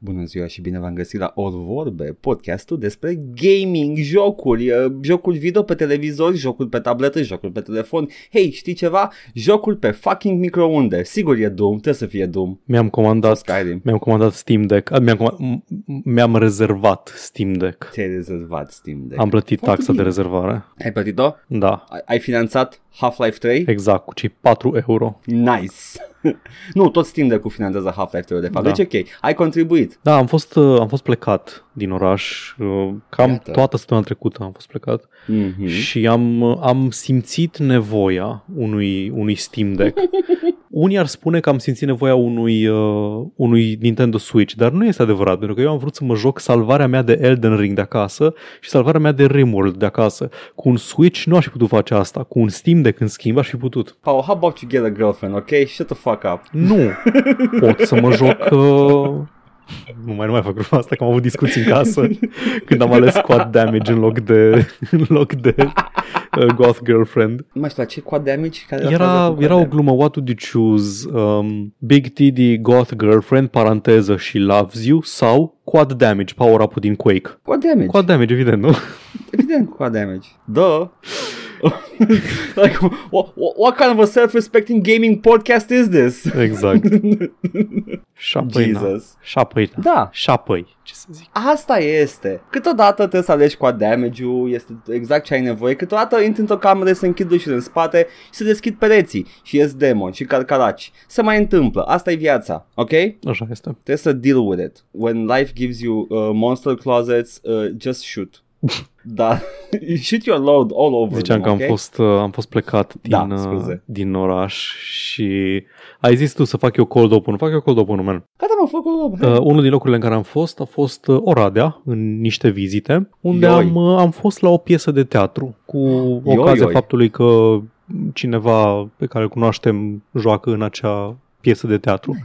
Bună ziua și bine v-am găsit la Or Vorbe, podcastul despre gaming, jocuri, uh, jocuri video pe televizor, jocuri pe tabletă, jocuri pe telefon. Hei, știi ceva? Jocuri pe fucking microunde. Sigur e Doom, trebuie să fie Doom. Mi-am comandat, Skyrim. mi-am comandat Steam Deck, a, mi-am, comand- m- mi-am rezervat Steam Deck. Ți-ai rezervat Steam Deck. Am plătit Foarte taxa de bine. rezervare. Ai plătit-o? Da, Ai- Ai finanțat Half-Life 3? exact, cu cei 4 euro. Nice! nu, tot Steam Deck-ul finanțează Half-Life 3 de fapt. Da. Deci ok, ai contribuit. Da, am fost, uh, am fost plecat din oraș, uh, cam Iată. toată săptămâna trecută am fost plecat Mhm. și am, uh, am simțit nevoia unui, unui Steam Deck. Unii ar spune că am simțit nevoia unui, uh, unui Nintendo Switch, dar nu este adevărat, pentru că eu am vrut să mă joc salvarea mea de Elden Ring de acasă și salvarea mea de Rimworld de acasă. Cu un Switch nu aș fi putut face asta, cu un Steam Deck în schimb aș fi putut. Paul, how about you get a girlfriend, ok? Shut the fuck up. Nu pot să mă joc... Uh... Nu mai, nu mai fac grupa asta, că am avut discuții în casă când am ales Quad Damage în loc de, în loc de uh, Goth Girlfriend. Nu mai știu, la ce quad damage? Care faza Era, cu quad era o damage? glumă, what would you choose? Um, Big TD Goth Girlfriend, paranteză, she loves you, sau Quad Damage, power up din Quake. Quad damage. Quad Damage, evident, nu? Evident quad damage. Duh. like, what, what, what kind of a self-respecting gaming podcast is this? Exact. Șapăi, na. Jesus. Șapăi, na. Da, Șapăi, ce să zic. asta este. Câteodată trebuie să alegi quad damage-ul, este exact ce ai nevoie. Câteodată intri într-o cameră să închid ușile în spate și să deschid pereții și ies demon și carcaraci. Se mai întâmplă. Asta e viața, ok? Așa este. Trebuie să deal with it. When life gives you uh, monster closets, uh, just shoot. Da, shoot your load all over Ziceam them, că am, ok? fost, uh, am fost plecat din, Da, uh, scuze. din oraș și ai zis tu să fac eu cold open. Fac eu cold open, man. Gata, mă, fă cu Uh, unul din locurile în care am fost a fost uh, Oradea, în niște vizite, unde Ioi. am, uh, am fost la o piesă de teatru, cu ocazia ioi. faptului că cineva pe care îl cunoaștem joacă în acea piesă de teatru.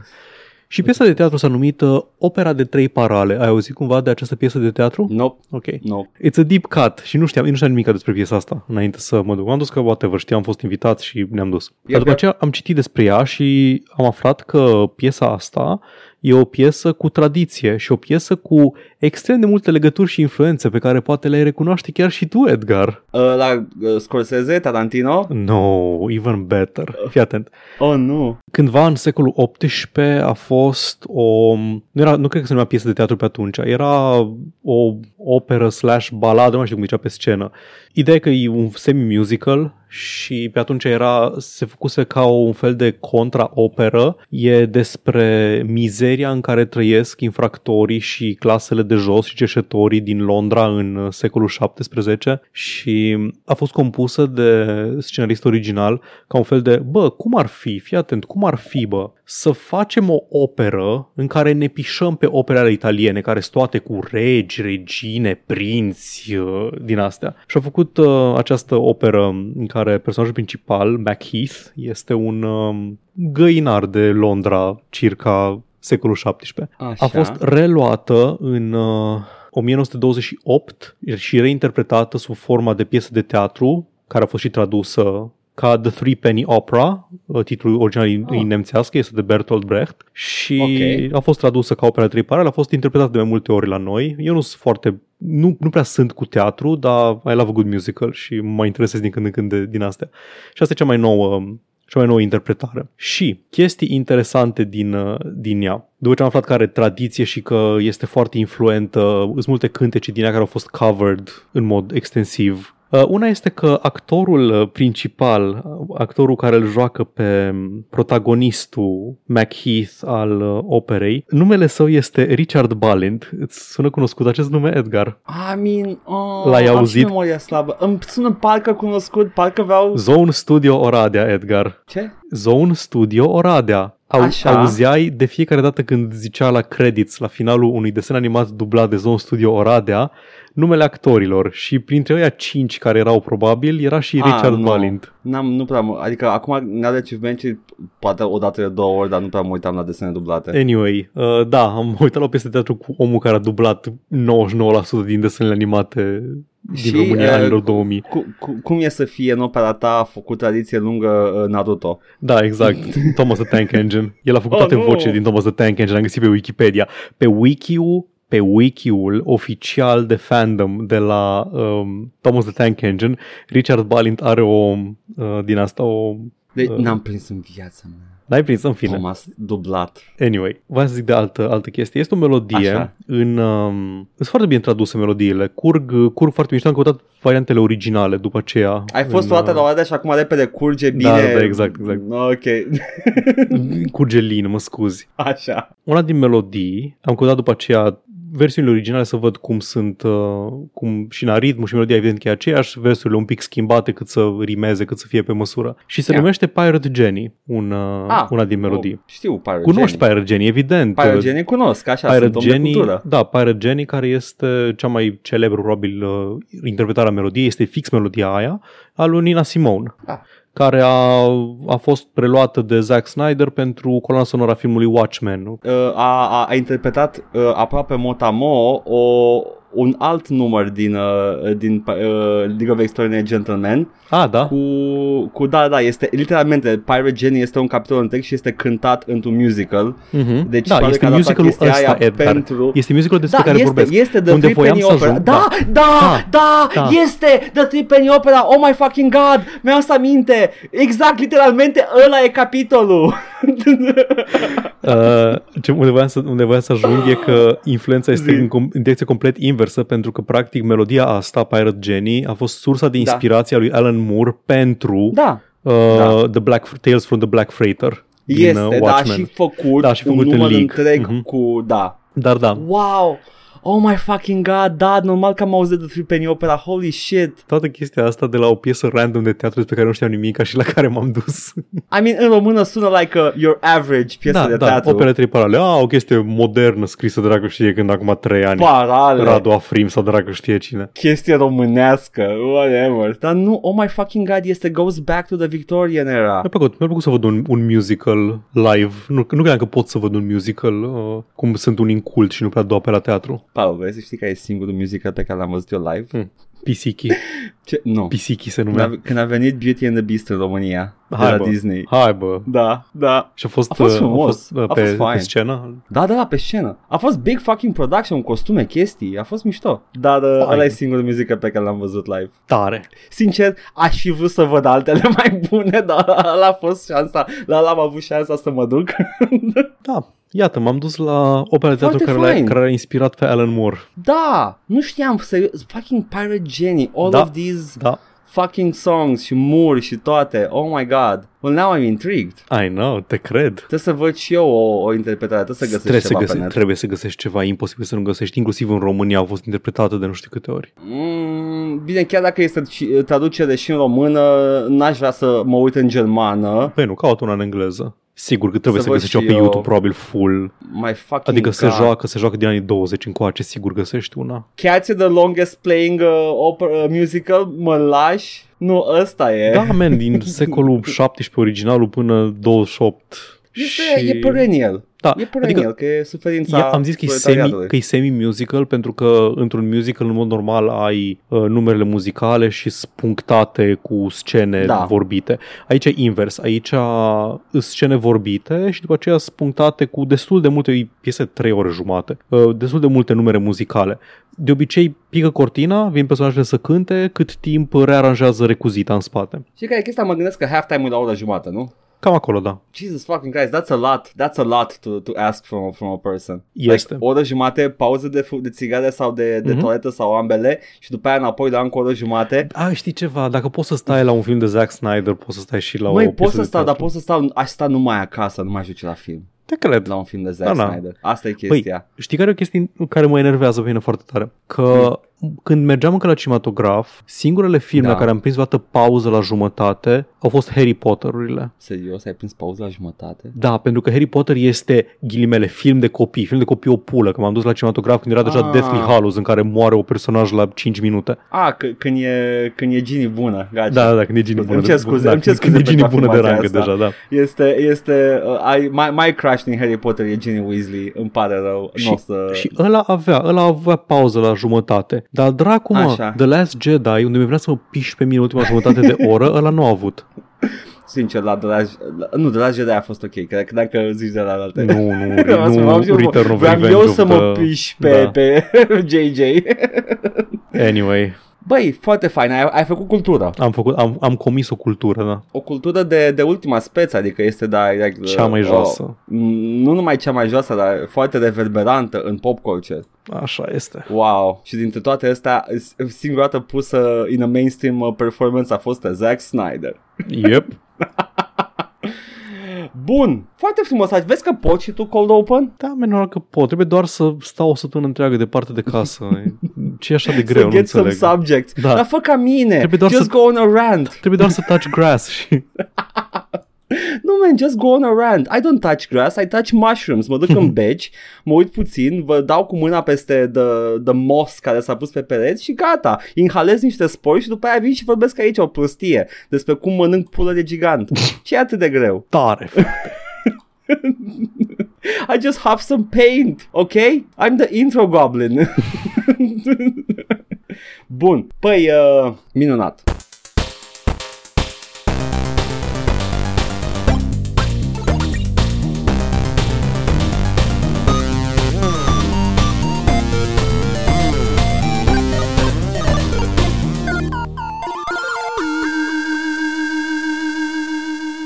Și piesa de teatru s-a numit uh, Opera de trei parale. Ai auzit cumva de această piesă de teatru? Nope, Ok. nope. It's a deep cut și nu știam, nu știam nimic despre piesa asta înainte să mă duc. M-am dus că whatever, știam, am fost invitat și ne-am dus. Dar după ok. aceea am citit despre ea și am aflat că piesa asta e o piesă cu tradiție și o piesă cu extrem de multe legături și influențe pe care poate le recunoaște chiar și tu, Edgar. Uh, la uh, Scorsese, Tarantino? No, even better. Fii atent. Oh, nu. Cândva în secolul XVIII a fost o... Nu, era, nu cred că se numea piesă de teatru pe atunci. Era o operă slash baladă, nu mai știu cum zicea pe scenă. Ideea e că e un semi-musical și pe atunci era, se făcuse ca un fel de contra-operă. E despre mizeria în care trăiesc infractorii și clasele de jos și cerșetorii din Londra în uh, secolul XVII și a fost compusă de scenarist original ca un fel de, bă, cum ar fi, fii atent, cum ar fi, bă, să facem o operă în care ne pișăm pe operele italiene, care sunt toate cu regi, regine, prinți, uh, din astea. Și au făcut uh, această operă în care personajul principal, Macheath, este un uh, găinar de Londra, circa secolul XVII. Așa. A fost reluată în uh, 1928 și reinterpretată sub forma de piesă de teatru, care a fost și tradusă ca The Three Penny Opera, uh, titlul original e Ah. e nemțească, este de Bertolt Brecht și Ok. a fost tradusă ca opera de trei parale, a fost interpretată de mai multe ori la noi. Eu nu sunt foarte, nu, nu prea sunt cu teatru, dar I love a good musical și mă interesez din când în când de, din astea. Și asta e cea mai nouă cea mai nouă interpretare. Și chestii interesante din, uh, din ea. După ce am aflat că are tradiție și că este foarte influentă, sunt multe cântece din ea care au fost covered în mod extensiv. Uh, Una este că actorul uh, principal, uh, actorul care îl joacă pe protagonistul Macheath al uh, operei, numele său este Richard Balint. Îți sună cunoscut acest nume, Edgar? I mean, oh, L-ai am auzit? și memoria slabă. Îmi sună parcă cunoscut, parcă vreau... Zone Studio Oradea, Edgar. Ce? Zone Studio Oradea. Au, Așa. auzeai de fiecare dată când zicea la credits, la finalul unui desen animat dublat de Zone Studio Oradea, numele actorilor și printre ăia cinci care erau probabil era și Ah, Richard nu. Balint. N-am, nu prea, mă- adică acum ne-are achievement poate o dată de două ori, dar nu prea mă uitam la desene dublate. Anyway, uh, da, am uitat la o piesă de teatru cu omul care a dublat 99% din desenele animate din Și, România uh, anilor 2000. Cu, cu, cum e să fie în opera ta cu tradiție lungă uh, Naruto? Da, exact. Thomas the Tank Engine. El a făcut Oh, toate nu! vocile din Thomas the Tank Engine, am găsit pe Wikipedia. Pe wiki pe wiki-ul oficial de fandom de la um, Thomas the Tank Engine, Richard Balint are o uh, din asta o De, Uh. N-am prins în viața mea. N-ai prins, în fine. Thomas dublat. Anyway, vreau să zic de altă, altă chestie. Este o melodie Așa. în... Um, sunt foarte bine traduse melodiile. Curg, curg foarte mișto. Am căutat variantele originale după aceea. Ai fost în, toată uh, la Oradea și acum repede curge bine. Da, da, exact, exact. Ok. Curge lin, mă scuzi. Așa. Una din melodii, am căutat după aceea versiunile originale să văd cum sunt, uh, cum și în ritmul și melodia evident că e aceeași, versurile un pic schimbate cât să rimeze, cât să fie pe măsură. Și se Ia. numește Pirate Jenny, un, uh, Ah, una din melodii. Oh, știu Pirate Cunoști Jenny. Pirate Jenny, evident. Pirate Jenny cunosc, așa, Pirate sunt om de Jenny, cultură. da, Pirate Jenny, care este cea mai celebră, probabil, uh, interpretarea melodiei, este fix melodia aia, a lui Nina Simone, Ah. Care a, a fost preluată de Zack Snyder pentru coloana sonoră a filmului Watchmen. Uh, a, a, a interpretat uh, aproape motamo o, un alt număr din, uh, din uh, League of Extraordinary Gentlemen Ah, da? cu, cu, da, da, este literalmente Pirate Jenny este un capitol întreg și este cântat într-un musical. Mhm. Deci da, probabil este că a dat musicalul chestia ăsta, aia Edgar. pentru... Este musicalul despre Da, care este, vorbesc. este The unde Three voiam Penny să Opera. ajung. Da, da, da, Da. este The Three Penny Opera. Oh my fucking god, mi-am să aminte. Exact, literalmente ăla e capitolul. Uh, ce, unde, voiam să, unde voiam să ajung e că influența este Zi. în, com- în direcție complet inversă pentru că practic melodia asta, Pirate Jenny, a fost sursa de inspirație a lui Alan Moore pentru da, uh, Da. The Black, Tales from the Black Freighter din este, uh, da, Watchmen. și făcut, Da, și un făcut în număr League. întreg Mhm. cu, da. Dar da, Wow, oh my fucking god, da, normal că am auzit de Three Penny Opera, holy shit. toată chestia asta de la o piesă random de teatru despre care nu știam nimic și la care m-am dus. I mean, în română sună like a, your average piesă da, de da, teatru. opere trei parale. Ah, o chestie modernă scrisă, dracu știe, când acum trei ani. Parale. Radu Afrim sau dracu știe cine. chestie românească, whatever. Dar nu, oh my fucking god, este goes back to the Victorian era. Mi-a plăcut, mi-a plăcut să văd un, un musical live. Nu, nu credeam că pot să văd un musical uh, cum sunt un incult și nu prea dau pe la teatru. Paul, vrei să știi care e singurul musical pe care l-am văzut eu live? Hmm. Pisichi. Ce? Nu. Pisichi se Când numea. a, când a venit Beauty and the Beast în România, de Hai, la bă. Disney. Hai bă. Da, da. Și a fost, A fost uh, frumos. a fost, uh, A pe, fost pe fain. scenă. Da, da, da, pe scenă. A fost big fucking production, costume, chestii. A fost mișto. Dar uh, Fain. ăla e singurul musical pe care l-am văzut live. Tare. Sincer, aș fi vrut să văd altele mai bune, dar ăla a fost șansa. La ăla am avut șansa să mă duc. Da. Iată, m-am dus la opera de teatru Foarte care, l-a, fain. care l-a inspirat pe Alan Moore. da, nu știam, serios, fucking Pirate Jenny, all Da. of these Da. fucking songs și Moore și toate. Oh my god. Well, now I'm intrigued. I know, te cred. Trebuie să văd și eu o, o interpretare, trebuie să găsesc trebuie, ceva să pe găse- net. trebuie să găsești ceva, e imposibil să nu găsești. Inclusiv în România a fost interpretată de nu știu câte ori. Mm, bine, chiar dacă este și- traducere și în română, n-aș vrea să mă uit în germană. Păi nu, caut una în engleză. Sigur că trebuie Să să, văd găsești și o pe eu. YouTube, probabil full. My fucking Adică se God. joacă, se joacă din anii 20 încoace, sigur găsești una. Cats are the longest playing uh, opera, uh, musical, mă lași? Nu, ăsta e. Da, man, din secolul 17 originalul până 28. Este, e perennial. Da, E perennial, adică că e suferința Ia, am zis că e, semi, proletariatului. că e semi-musical pentru că într-un musical în mod normal ai uh, numerele muzicale și sunt punctate cu scene Da. vorbite. Aici e invers, aici sunt scene vorbite și după aceea sunt punctate cu destul de multe, e piese 3 ore jumate, uh, destul de multe numere muzicale. De obicei pică cortina, vin personajele să cânte, cât timp rearanjează recuzita în spate. Și care e chestia, mă gândesc că halftime-ul la o oră jumătate, nu? Cam acolo, da. Jesus fucking Christ, that's a lot, that's a lot to, to ask from, from a person. Este. Like, o oră jumate, pauză de, fu- de țigare sau de, de Mhm. toaletă sau ambele și după aia înapoi la încă o oră jumate. A, știi ceva, dacă poți să stai la un film de Zack Snyder, poți să stai și la o Măi, piesă pot să de stau, dar teatru. pot să stau, aș sta numai acasă, nu mai ajut la film. Te cred. La un film de Zack Da, da. Snyder. Asta e Păi, chestia. știi care e o chestie care mă enervează pe mine foarte tare? Că când mergeam încă la cinematograf, singurele filme Da. la care am prins vreodată pauză la jumătate au fost Harry Potter-urile. Serios, ai prins pauză la jumătate? Da, pentru că Harry Potter este, ghilimele, film de copii, film de copii o pulă, că m-am dus la cinematograf când era deja Ah. Deathly Hallows în care moare o personaj la 5 minute. A, c- când e, când e Ginny bună, gaci. Da, da, da, când e Ginny bună. Îmi cer scuze, da, îmi cer când scuze e Ginny pentru bună de afirmația rangă asta. deja, da. Este, este, uh, ai, my, my crush din Harry Potter e Ginny Weasley, îmi pare rău, Și, nu o să... și ăla avea, ăla avea pauză la jumătate. Dar dracu mă, Așa. The Last Jedi, unde mi vrea să mă piși pe mine ultima jumătate de oră, ăla nu a avut. Sincer, la The Last, la, nu, The Last Jedi a fost ok, cred că dacă zici de la alte. Nu, nu, Vreau să nu, mă- eu- Return of vreau Revenge eu of să mă the- piși pe, Da. pe JJ. Anyway, Băi, foarte fain, ai, ai făcut cultură. am, făcut, am, am comis o cultură, da. O cultură de, de ultima speță, adică este de, de, Cea mai o- joasă. nu numai cea mai joasă, dar foarte reverberantă în pop culture. Așa este. Wow. Și dintre toate astea, s- singura dată pusă in a mainstream uh, performance a fost Zack Snyder. Yep. Bun, foarte frumos. Aș vezi că poți și tu cold open? Da, menor că pot. Trebuie doar să stau o săptămână întreagă departe de casă. Ce e așa de greu, să nu get some înțeleg. subjects. Da. Dar fă ca mine. Trebuie doar just să- go on a rant. Trebuie doar să touch grass și... Nu, man, just go on a rant. I don't touch grass, I touch mushrooms. Mă duc în beci, mă uit puțin, vă dau cu mâna peste the, the moss care s-a pus pe pereți și gata. Inhalez niște spori și după aia vin și vorbesc aici o prostie despre cum mănânc pulă de gigant. Ce e atât de greu? Tare. I just have some paint, ok? I'm the intro goblin. Bun, păi, uh, minunat.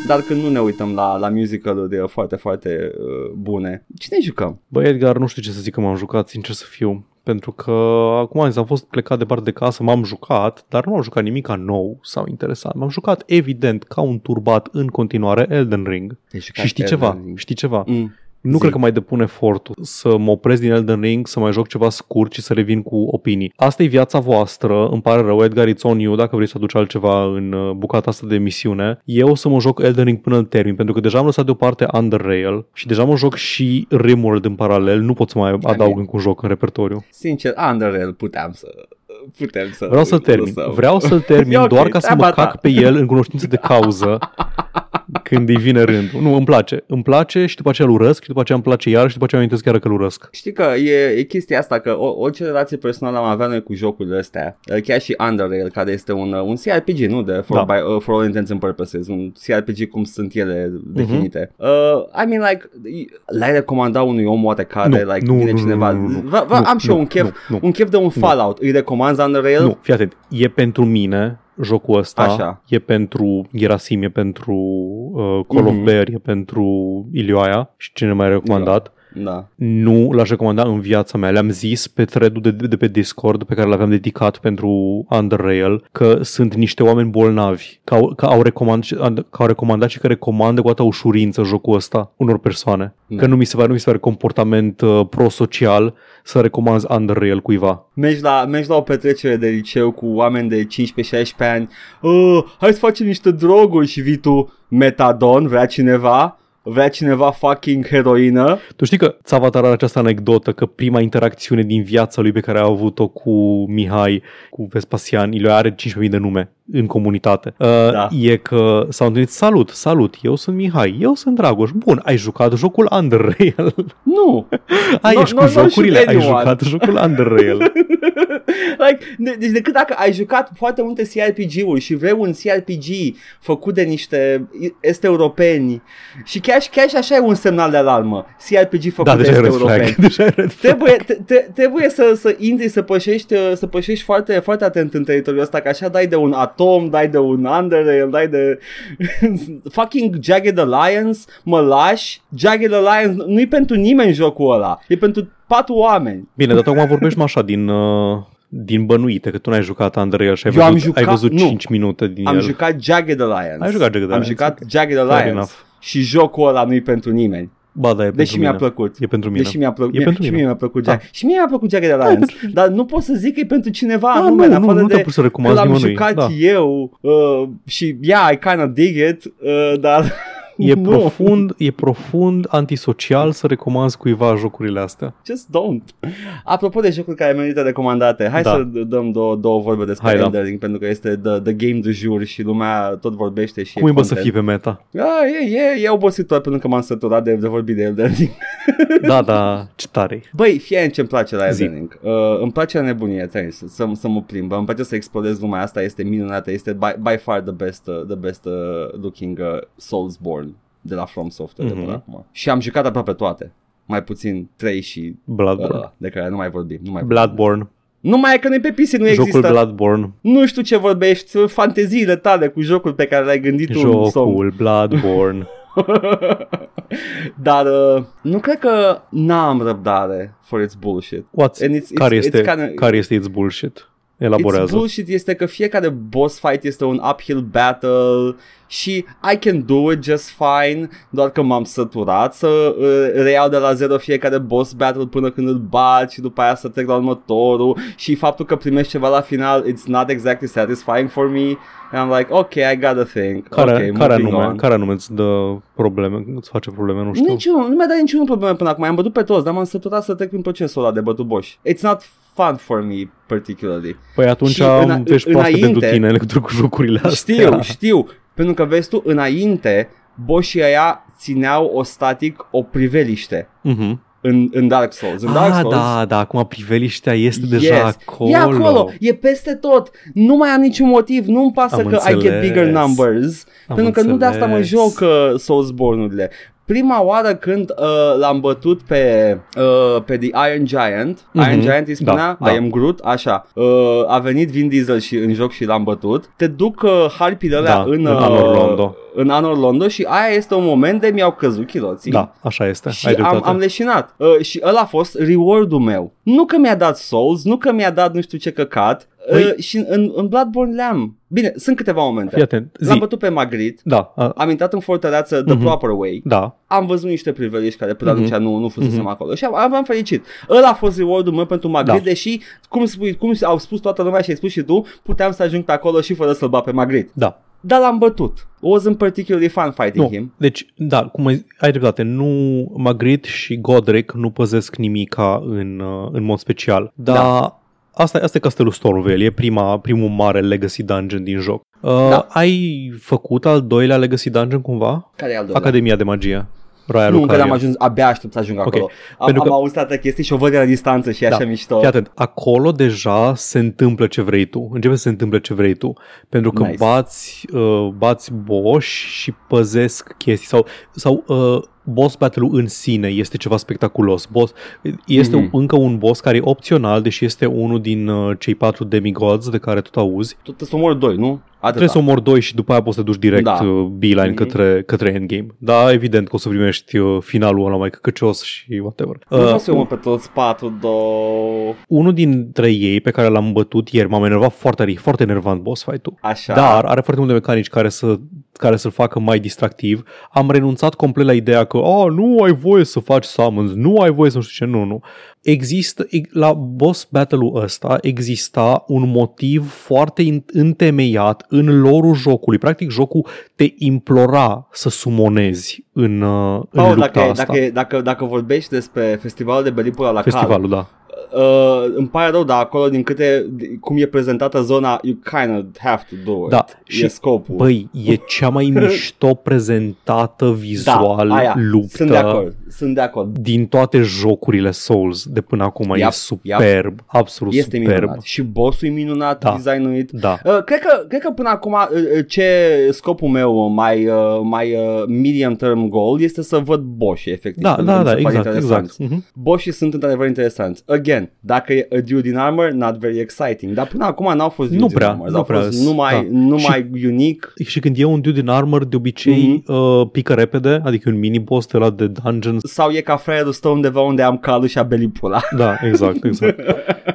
Dar când nu ne uităm la, la musical-uri de foarte, foarte uh, bune, cine jucăm? Băi, Edgar, nu știu ce să zic că m-am jucat, sincer să fiu. Pentru că acum am zis, am fost plecat departe de casă, m-am jucat, dar nu am jucat nimic nou sau interesant. M-am jucat, evident, ca un turbat în continuare Elden Ring. Ai jucat Și știi Elden ceva, Ring? știi ceva. Mm. Nu Zi. cred că mai depun efortul să mă opresc din Elden Ring, să mai joc ceva scurt și să revin cu opinii. Asta e viața voastră, îmi pare rău, Edgar, it's on you, dacă vrei să aduci altceva în uh, bucata asta de emisiune. Eu o să mă joc Elden Ring până în termin, pentru că deja am lăsat deoparte Under Rail și deja mă joc și Rimworld în paralel, nu pot să mai adaug încă un joc în repertoriu. Sincer, Underrail puteam să... Putem să... Vreau să-l termin. lăsăm. Vreau să-l termin E ok, doar ca să mă treaba ta. cac pe el în cunoștință de cauză când îi vine rândul. Nu, îmi place. Îmi place și după aceea îl urăsc și după aceea îmi place iar și după aceea amintesc chiar că îl urăsc. Știi că e, e chestia asta că o, orice relație personală am avea noi cu jocurile astea, uh, chiar și Underrail, care este un, uh, un CRPG, nu? De, for, Da. by, uh, for all intents and purposes, un CRPG cum sunt ele Mhm. definite. Uh, I mean, like, l-ai recomanda unui om oarecare, Nu, like, nu, vine nu, cineva, nu, nu, nu. Va, va, Nu, am și eu nu, un chef, nu, nu. un chef de un Fallout, îi recomanzi Underrail? Nu, fii atent. E pentru mine jocul ăsta, Așa. e pentru Gerasim, e pentru uh, Call of Mhm. Bear, e pentru Ilioaia și cine mai recomandat. Da. Nu l-aș recomanda în viața mea. Le-am zis pe thread de, de pe Discord pe care l-aveam dedicat pentru Underrail că sunt niște oameni bolnavi, că au, că au, recomand, că au recomandat și că recomandă cu atâta ușurință jocul ăsta unor persoane. Da. Că nu mi se pare, nu mi se pare comportament uh, prosocial să recomanzi Underrail cuiva. Mergi la, mergi la o petrecere de liceu cu oameni de 15-16 ani uh, Hai să facem niște droguri și vii tu Metadon, vrea cineva? Vrea cineva fucking heroină? Tu știi că Țavatar are această anecdotă că prima interacțiune din viața lui pe care a avut-o cu Mihai, cu Vespasian, Ilioa are 15.000 de nume în comunitate, uh, Da. e că s-au întâlnit, salut, salut, eu sunt Mihai, eu sunt Dragoș, bun, ai jucat jocul Underrail, Nu ai No- ești no- cu no shoot jocurile, ai anyone. jucat jocul Underrail. like, de- Deci decât dacă ai jucat foarte multe CRPG-uri și vrei un CRPG făcut de niște este europeni și chiar, și- chiar și așa e un semnal de alarmă CRPG făcut da, de deja e este red europeni flag, deja e red flag. Trebuie, te, te, trebuie să, să intri, să pășești, uh, să pășești foarte, foarte atent în teritoriul ăsta, că așa dai de un Atom, dai de un Underrail, dai de fucking Jagged Alliance, mă lași, Jagged Alliance nu-i pentru nimeni jocul ăla, e pentru patru oameni. Bine, dar tu acum vorbești mă așa din... Uh, din bănuite, că tu n-ai jucat Underrail și ai Eu am văzut, ai jucat- văzut nu. 5 minute din Am el. jucat Jagged Alliance. Ai jucat Jagged Am Alliance, jucat ok. Jagged Fair Alliance. enough. Și jocul ăla nu-i pentru nimeni. Ba, da, e Deși pentru mi-a mine. plăcut. E pentru mine. Deși mi-a plăcut. E pentru și mine. mie mi-a plăcut Da. Jagged. Și mie mi-a plăcut Jagged Alliance. Dar nu pot să zic că e pentru cineva Da, anume, nu, în nu, afară nu de te-am pus să că recomanzi l-am nimănui. jucat Da. eu uh, și yeah, I kinda dig it, uh, dar E Nu. profund, e profund antisocial să recomanzi cuiva jocurile astea. Just don't. Apropo de jocuri care merită recomandate, hai Da. să d- dăm două, două vorbe despre Hai, da. Elden Ring, pentru că este the, the game du jour și lumea tot vorbește și Cum e bă să content. fii pe meta? Ah, e, e, e obositor pentru că m-am săturat de, de vorbit de Elden Ring. Da, da, ce tare Băi, fie ce îmi place la Zi. Elden Ring. Uh, îmi place la nebunie, trebuie să, să, să mă plimbă. Îmi place să explorez lumea asta, este minunată, este by, by far the best, uh, the best uh, looking uh, Soulsborne de la From Software Mhm. de până acum. Și am jucat aproape toate. Mai puțin 3 și Bloodborne. uh, de care nu mai vorbim. Nu mai Bloodborne. Nu mai e că nu e pe PC, nu Jocul există. Bloodborne. Nu știu ce vorbești, fanteziile tale cu jocul pe care l-ai gândit tu. în somn. Jocul Bloodborne. Dar uh, nu cred că n-am răbdare for its bullshit. What's, And it's- care, it's- este, it's kinda- care este its bullshit? It's Elaborează. bullshit este că fiecare boss fight este un uphill battle și I can do it just fine, doar că m-am săturat să uh, reiau de la zero fiecare boss battle până când îl bat și după aia să trec la următorul și faptul că primești ceva la final, it's not exactly satisfying for me. And I'm like, ok, I got a thing. care, okay, care, moving anume, on. care anume îți dă probleme, îți face probleme, nu știu. Niciunul, nu mi-a dat niciunul probleme până acum. Am bătut pe toți, dar m-am săturat să trec prin procesul ăla de bătut boși. It's not fun for me particularly. Păi atunci Și am îna- vești proaste înainte- pentru tine în legătură cu jocurile astea. Știu, știu. Pentru că vezi tu, înainte, boșii aia țineau o static o priveliște Mhm. în, în Dark Souls. În Dark Ah, Souls, da, da, acum priveliștea este deja yes. acolo. E acolo, e peste tot. Nu mai am niciun motiv, nu-mi pasă Am că I get înțeles. bigger numbers. Am pentru că nu de asta mă înțeles. joc uh, Soulsborne-urile. Prima oară când uh, l-am bătut pe, uh, pe The Iron Giant, Mhm. Iron Giant îi spunea, Da, da. I am Groot, așa, uh, a venit Vin Diesel și în joc și l-am bătut, te duc uh, harpile alea Da, în, în uh, Anor Londo. în Anor Londo și aia este un moment de mi-au căzut chiloții. Da, așa este. Și ai am, dreptate. am leșinat uh, Și ăla a fost reward-ul meu Nu că mi-a dat Souls Nu că mi-a dat nu știu ce căcat uh, Păi- Și în, în Bloodborne le-am Bine, sunt câteva momente Fii atent, zi. L-am bătut pe Magritte Da, a, Am intrat în fortăreață the Mhm. proper way da. Am văzut niște priveliști care până Mhm. atunci nu, nu fusesem Mhm. acolo Și am, am fericit Ăla a fost reward-ul meu pentru Magritte Da. Deși, cum, spui, cum au spus toată lumea și ai spus și tu Puteam să ajung pe acolo și fără să-l bat pe Magritte Da. Dar l-am bătut Wasn't particularly fun fighting Nu. him Deci, da, cum ai, ai dreptate, nu Magritte și Godric nu păzesc nimica în, uh, în mod special. Dar Da. Asta, asta e castelul Stormvale, e prima, primul mare legacy dungeon din joc. Uh, Da. Ai făcut al doilea legacy dungeon cumva? Care e al doilea? Academia de magie. Royal Nu, încă n-am ajuns, abia aștept să ajung Ok. acolo. Am, Pentru am că- auzit atâtea chestii și o văd de la distanță și e așa Da. mișto. Fii atent, acolo deja se întâmplă ce vrei tu. Începe să se întâmple ce vrei tu. Pentru că Nice. bați, uh, bați boși și păzesc chestii. Sau, sau uh, boss battle-ul în sine este ceva spectaculos. Boss, este Mhm. încă un boss care e opțional, deși este unul din uh, cei patru demigods de care tot auzi. Tu trebuie să omori doi, nu? Atâta. Trebuie să omori doi și după aia poți să te duci direct Da. uh, beeline Mhm. către, către endgame. Da, evident că o să primești uh, finalul ăla mai căcăcios și whatever. Nu Uh, vreau să omor pe toți patru, două... unul dintre ei pe care l-am bătut ieri m-am enervat foarte tare, e foarte enervant boss fight-ul. Așa. Dar are foarte multe mecanici care, să, care să-l facă mai distractiv. Am renunțat complet la ideea că oh, nu ai voie să faci summons, nu ai voie să nu știu ce, nu, nu. Există, e- la boss battle-ul ăsta exista un motiv foarte in- întemeiat în lorul jocului. Practic jocul te implora să sumonezi în, uh, în Paul, lupta dacă, asta. dacă, dacă, dacă vorbești despre festivalul de Belipula la Festivalul, da. Cal, uh, îmi pare rău, dar acolo din câte, cum e prezentată zona, you kind of have to do it. Da, E și- scopul. Băi, e cea mai mișto prezentată vizual da, aia, luptă Sunt de acord, sunt de acord. din toate jocurile Souls de până acum. e Yep, superb, absolut Este superb. minunat. Și boss-ul e minunat, Da. designuit. Da. Uh, cred, că, cred că până acum uh, uh, ce scopul meu mai, uh, mai uh, medium term goal este să văd boșii efectiv. Da, pentru da, că mi da, se pare exact, interesant. exact. Mhm. Boșii sunt într-adevăr interesanți. Again, dacă e a dude in armor, not very exciting. Dar până acum n-au fost Nu dudes prea, in armor. nu au prea fost sunt, numai, da. numai unique. Și când e un dude in armor, de obicei Mhm. uh, pică repede, adică un mini-boss de la de dungeon. Sau e ca fraierul stă undeva unde am calul și a belipula. Da, exact, exact.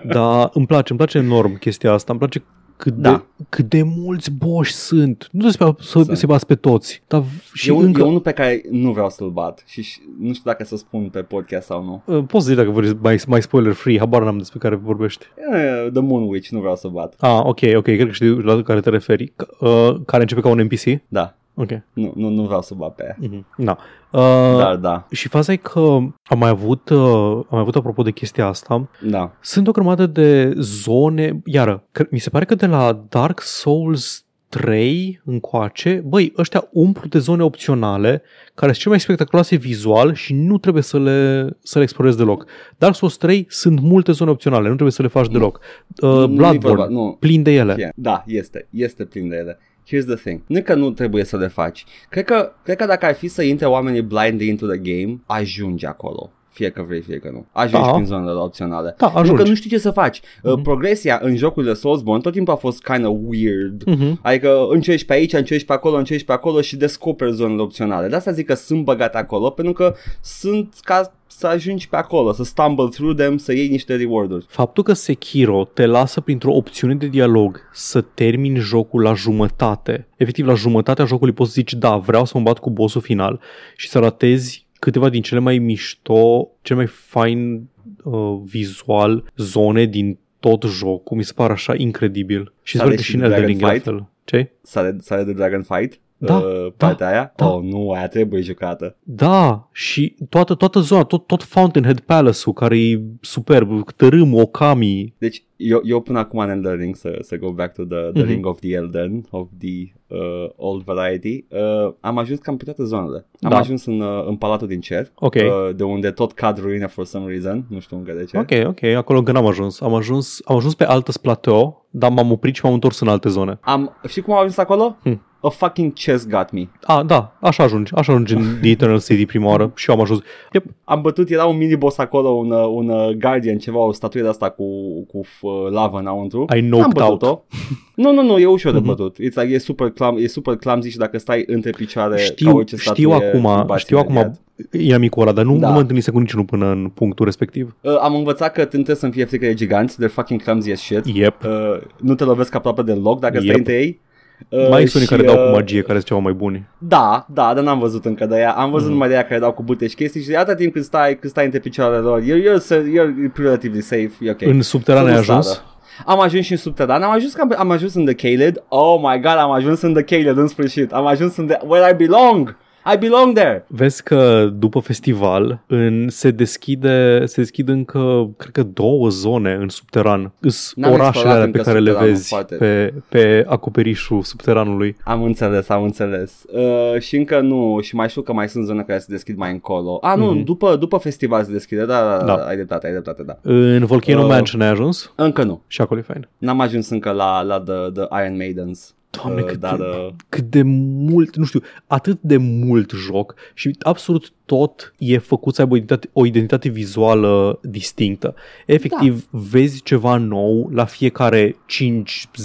Dar îmi place, îmi place enorm chestia asta, îmi place cât, Da. de, cât de mulți boși sunt. Nu despre să Sunt. se bați pe toți, dar și e, un, încă... e unul pe care nu vreau să-l bat și și nu știu dacă să spun pe podcast sau nu. Uh, Poți să zici dacă vrei mai, mai spoiler free, habar n-am despre care vorbești. E, The Moon Witch nu vreau să bat. Ah, ok, ok, cred că știu la care te referi. C- Uh, care începe ca un NPC? Da. Ok. Nu, nu, nu vreau să bat pe ea. Mhm. Da. Uh, Dar da, Și faza e că am mai avut, uh, am mai avut apropo de chestia asta, da. sunt o grămadă de zone, iară, că, mi se pare că de la Dark Souls 3 încoace, băi, ăștia umplu de zone opționale care sunt cel mai spectaculoase vizual și nu trebuie să le, să le explorezi deloc. Dark Souls 3 sunt multe zone opționale, nu trebuie să le faci deloc. Uh, Nu-i Bloodborne, vorba, nu. plin de ele. Yeah. Da, este, este plin de ele. Here's the thing. Nu e că nu trebuie să le faci. Cred că, cred că dacă ar fi să intre oamenii blind into the game, ajungi acolo. Fie că vrei, fie că nu. Ajungi Da. prin zonele opționale. Da, Pentru ajungi. că nu știi ce să faci. Uh, Mhm. Progresia în jocurile Soulsborne tot timpul a fost kind of weird. Mhm. Adică încerci pe aici, încerci pe acolo, încerci pe acolo și descoperi zonele opționale. De asta zic că sunt băgate acolo, pentru că sunt ca să ajungi pe acolo, să stumble through them, să iei niște reward-uri. Faptul că Sekiro te lasă printr-o opțiune de dialog să termini jocul la jumătate, efectiv la jumătatea jocului poți să zici da, vreau să mă bat cu bossul final și să ratezi câteva din cele mai mișto, cel mai fain uh, vizual zone din tot jocul, mi se pare așa incredibil. Și se Sare pare că și și în Dragon Elden Ring e la Fight? fel. Ce? Sare, sare de Dragon Fight? Da, uh, partea aia? da. Oh, nu, aia trebuie jucată. Da, și toată, toată zona, tot, tot Fountainhead Palace-ul care e superb, tărâm, Okami, Deci eu, eu până acum în Elden Ring să, să go back to the, the Mhm. ring of the Elden, of the uh, old variety, uh, am ajuns cam pe toate zonele. Am Da. ajuns în, uh, în Palatul din Cer, Ok. uh, de unde tot cad ruine for some reason, nu știu încă de ce. Ok, ok, acolo încă n-am ajuns. Am ajuns, am ajuns pe altă plateau, dar m-am oprit și m-am întors în alte zone. Am, știi cum am ajuns acolo? Hmm. A fucking chest got me. A, da, așa ajungi, așa ajungi în The Eternal City prima oară și eu am ajuns. Yep. Am bătut, era un mini-boss acolo, un, uh, un uh, guardian, ceva, o statuie de asta cu, cu uh, lavă înăuntru. I Am noped out. bătut-o. Nu, nu, nu, e ușor de Mhm. bătut. It's like, e, super clam, e super clumsy și dacă stai între picioare ca Știu, orice știu statuie, îl acum, bați știu acum, imediat. E amicul ăla, dar nu, Da. nu mă întâlnise cu niciunul până în punctul respectiv. Uh, am învățat că trebuie să-mi fie frică de giganți, they're fucking clumsy as shit. Yep. Uh, nu te lovesc aproape deloc dacă stai Yep. între ei. Uh, Mai sunt unii și, care dau cu uh, magie, care sunt ceva mai buni. Da, da, dar n-am văzut încă de ea. Am văzut Mhm. numai de ea care dau cu bute și chestii și de atâta timp când stai, când stai între picioarele lor, you're, you're, you're relatively safe, e ok. În subteran Să ai nu ajuns? sară. Am ajuns și în subteran, am ajuns, cam, am ajuns în The Caled. Oh my god, am ajuns în The Caled în sfârșit. Am ajuns în the, where I belong. I belong there. Vezi că după festival în, se deschide se deschid încă, cred că două zone în subteran. Sunt N-am orașele explorat alea încă pe care le subteranul vezi foarte. pe, pe acoperișul subteranului. Am înțeles, am înțeles. Uh, și încă nu, și mai știu că mai sunt zone care se deschid mai încolo. Ah, nu, Mhm. după, după festival se deschide, da, da, da, Da. ai dreptate, ai dreptate, da. În Volcano Uh. Mansion ai ajuns? Încă nu. Și acolo e fain. N-am ajuns încă la, la the, the Iron Maidens. Doamne, Uh, cât, dar, de, uh, cât de mult, nu știu, atât de mult joc și absolut tot e făcut să aibă o identitate, o identitate vizuală distinctă. Efectiv, da. vezi ceva nou la fiecare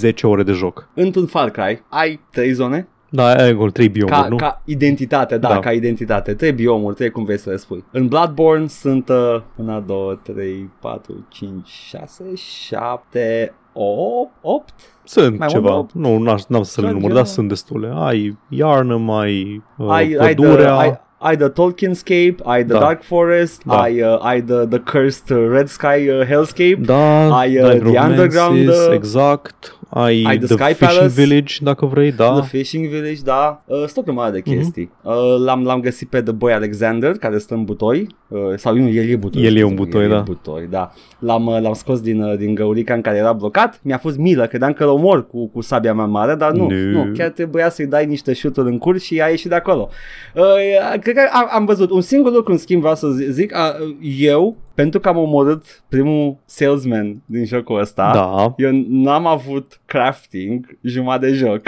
5-10 ore de joc. într-un Far Cry ai trei zone Da, ai acolo trei biomuri, ca, nu? ca identitate, da, Da. ca identitate. Trei biomuri, trei cum vrei să le spui. În Bloodborne sunt uh, 1, 2, 3, 4, 5, 6, 7, 8, 8? Sunt mai ceva. mult, Nu, n-aș, n-am să le Sunt număr, ceva. dar sunt destule. Ai Yarnum, ai, uh, ai, ai, the, pădurea. ai, ai the Tolkienscape, ai the Da. Dark Forest, Da. ai, uh, ai the, the Cursed uh, Red Sky uh, Hellscape, da, ai, uh, da, The Romances, Underground, uh, exact. Ai, ai The The, Sky Fishing Palace. Village, dacă vrei, da. The Fishing Village, da. Uh, sunt o grămadă de Mhm. chestii. Uh, l-am, l-am găsit pe The Boy Alexander, care stă în butoi. Uh, sau nu, el e butoi. El e un scuze-mă, butoi, el da. E butoi, da. L-am, uh, l-am scos din, uh, din găurica în care era blocat. Mi-a fost milă, credeam că îl omor cu, cu sabia mea mare, dar nu, Nu. nu. Chiar trebuia să-i dai niște șuturi în curs și a ieșit de acolo. Uh, cred că am, am văzut un singur lucru în schimb vreau să zi- zic. Uh, eu, pentru că am omorât primul salesman din jocul ăsta, Da. eu n-am avut crafting jumătate de joc.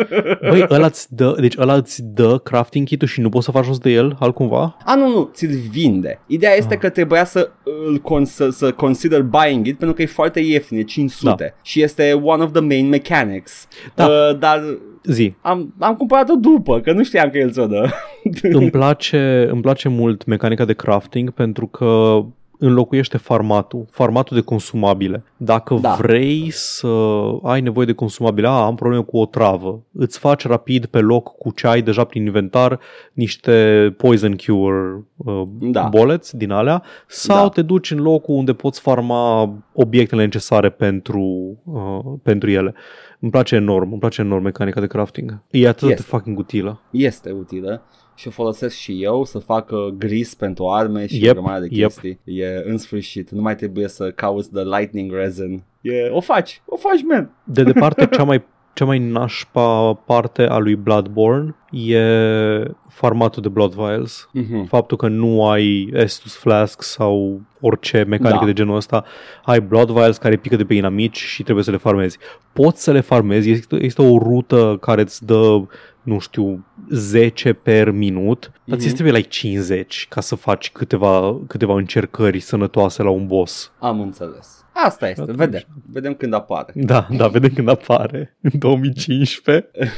Băi, ăla îți dă, deci ăla îți dă crafting kit și nu poți să faci jos de el altcumva? A, nu, nu, ți-l vinde. Ideea este Ah. că trebuia să, îl con- să, să consider buying it pentru că e foarte ieftin, e 500 Da. și este one of the main mechanics. Da. Uh, dar Zi, am, am cumpărat-o după, că nu știam că el ți-o dă. îmi place, îmi place mult mecanica de crafting pentru că înlocuiește farmatul, farmatul de consumabile. Dacă Da. vrei să ai nevoie de consumabile, a, am probleme cu o travă, îți faci rapid pe loc cu ce ai deja prin inventar niște poison cure uh, Da. bullets din alea sau Da. te duci în locul unde poți farma obiectele necesare pentru, uh, pentru ele. Îmi place enorm, îmi place enorm mecanica de crafting. E atât Yes. de fucking utilă. Este utilă și o folosesc și eu să fac uh, gris pentru arme și Yep, o grămadă de yep. chestii. E în sfârșit, nu mai trebuie să cauți the lightning resin. E, o faci, o faci, man. De departe, cea mai, cea mai nașpa parte a lui Bloodborne e formatul de Blood Vials. Mhm. Faptul că nu ai Estus Flask sau orice mecanică Da. de genul ăsta, ai Blood Vials care pică de pe inamici și trebuie să le farmezi. Poți să le farmezi, există, există o rută care îți dă, nu știu, 10 per minut, dar ți Mhm. trebuie like 50 ca să faci câteva, câteva încercări sănătoase la un boss. Am înțeles. Asta este, Atunci. vedem. Vedem când apare. Da, da, vedem când apare în 2015.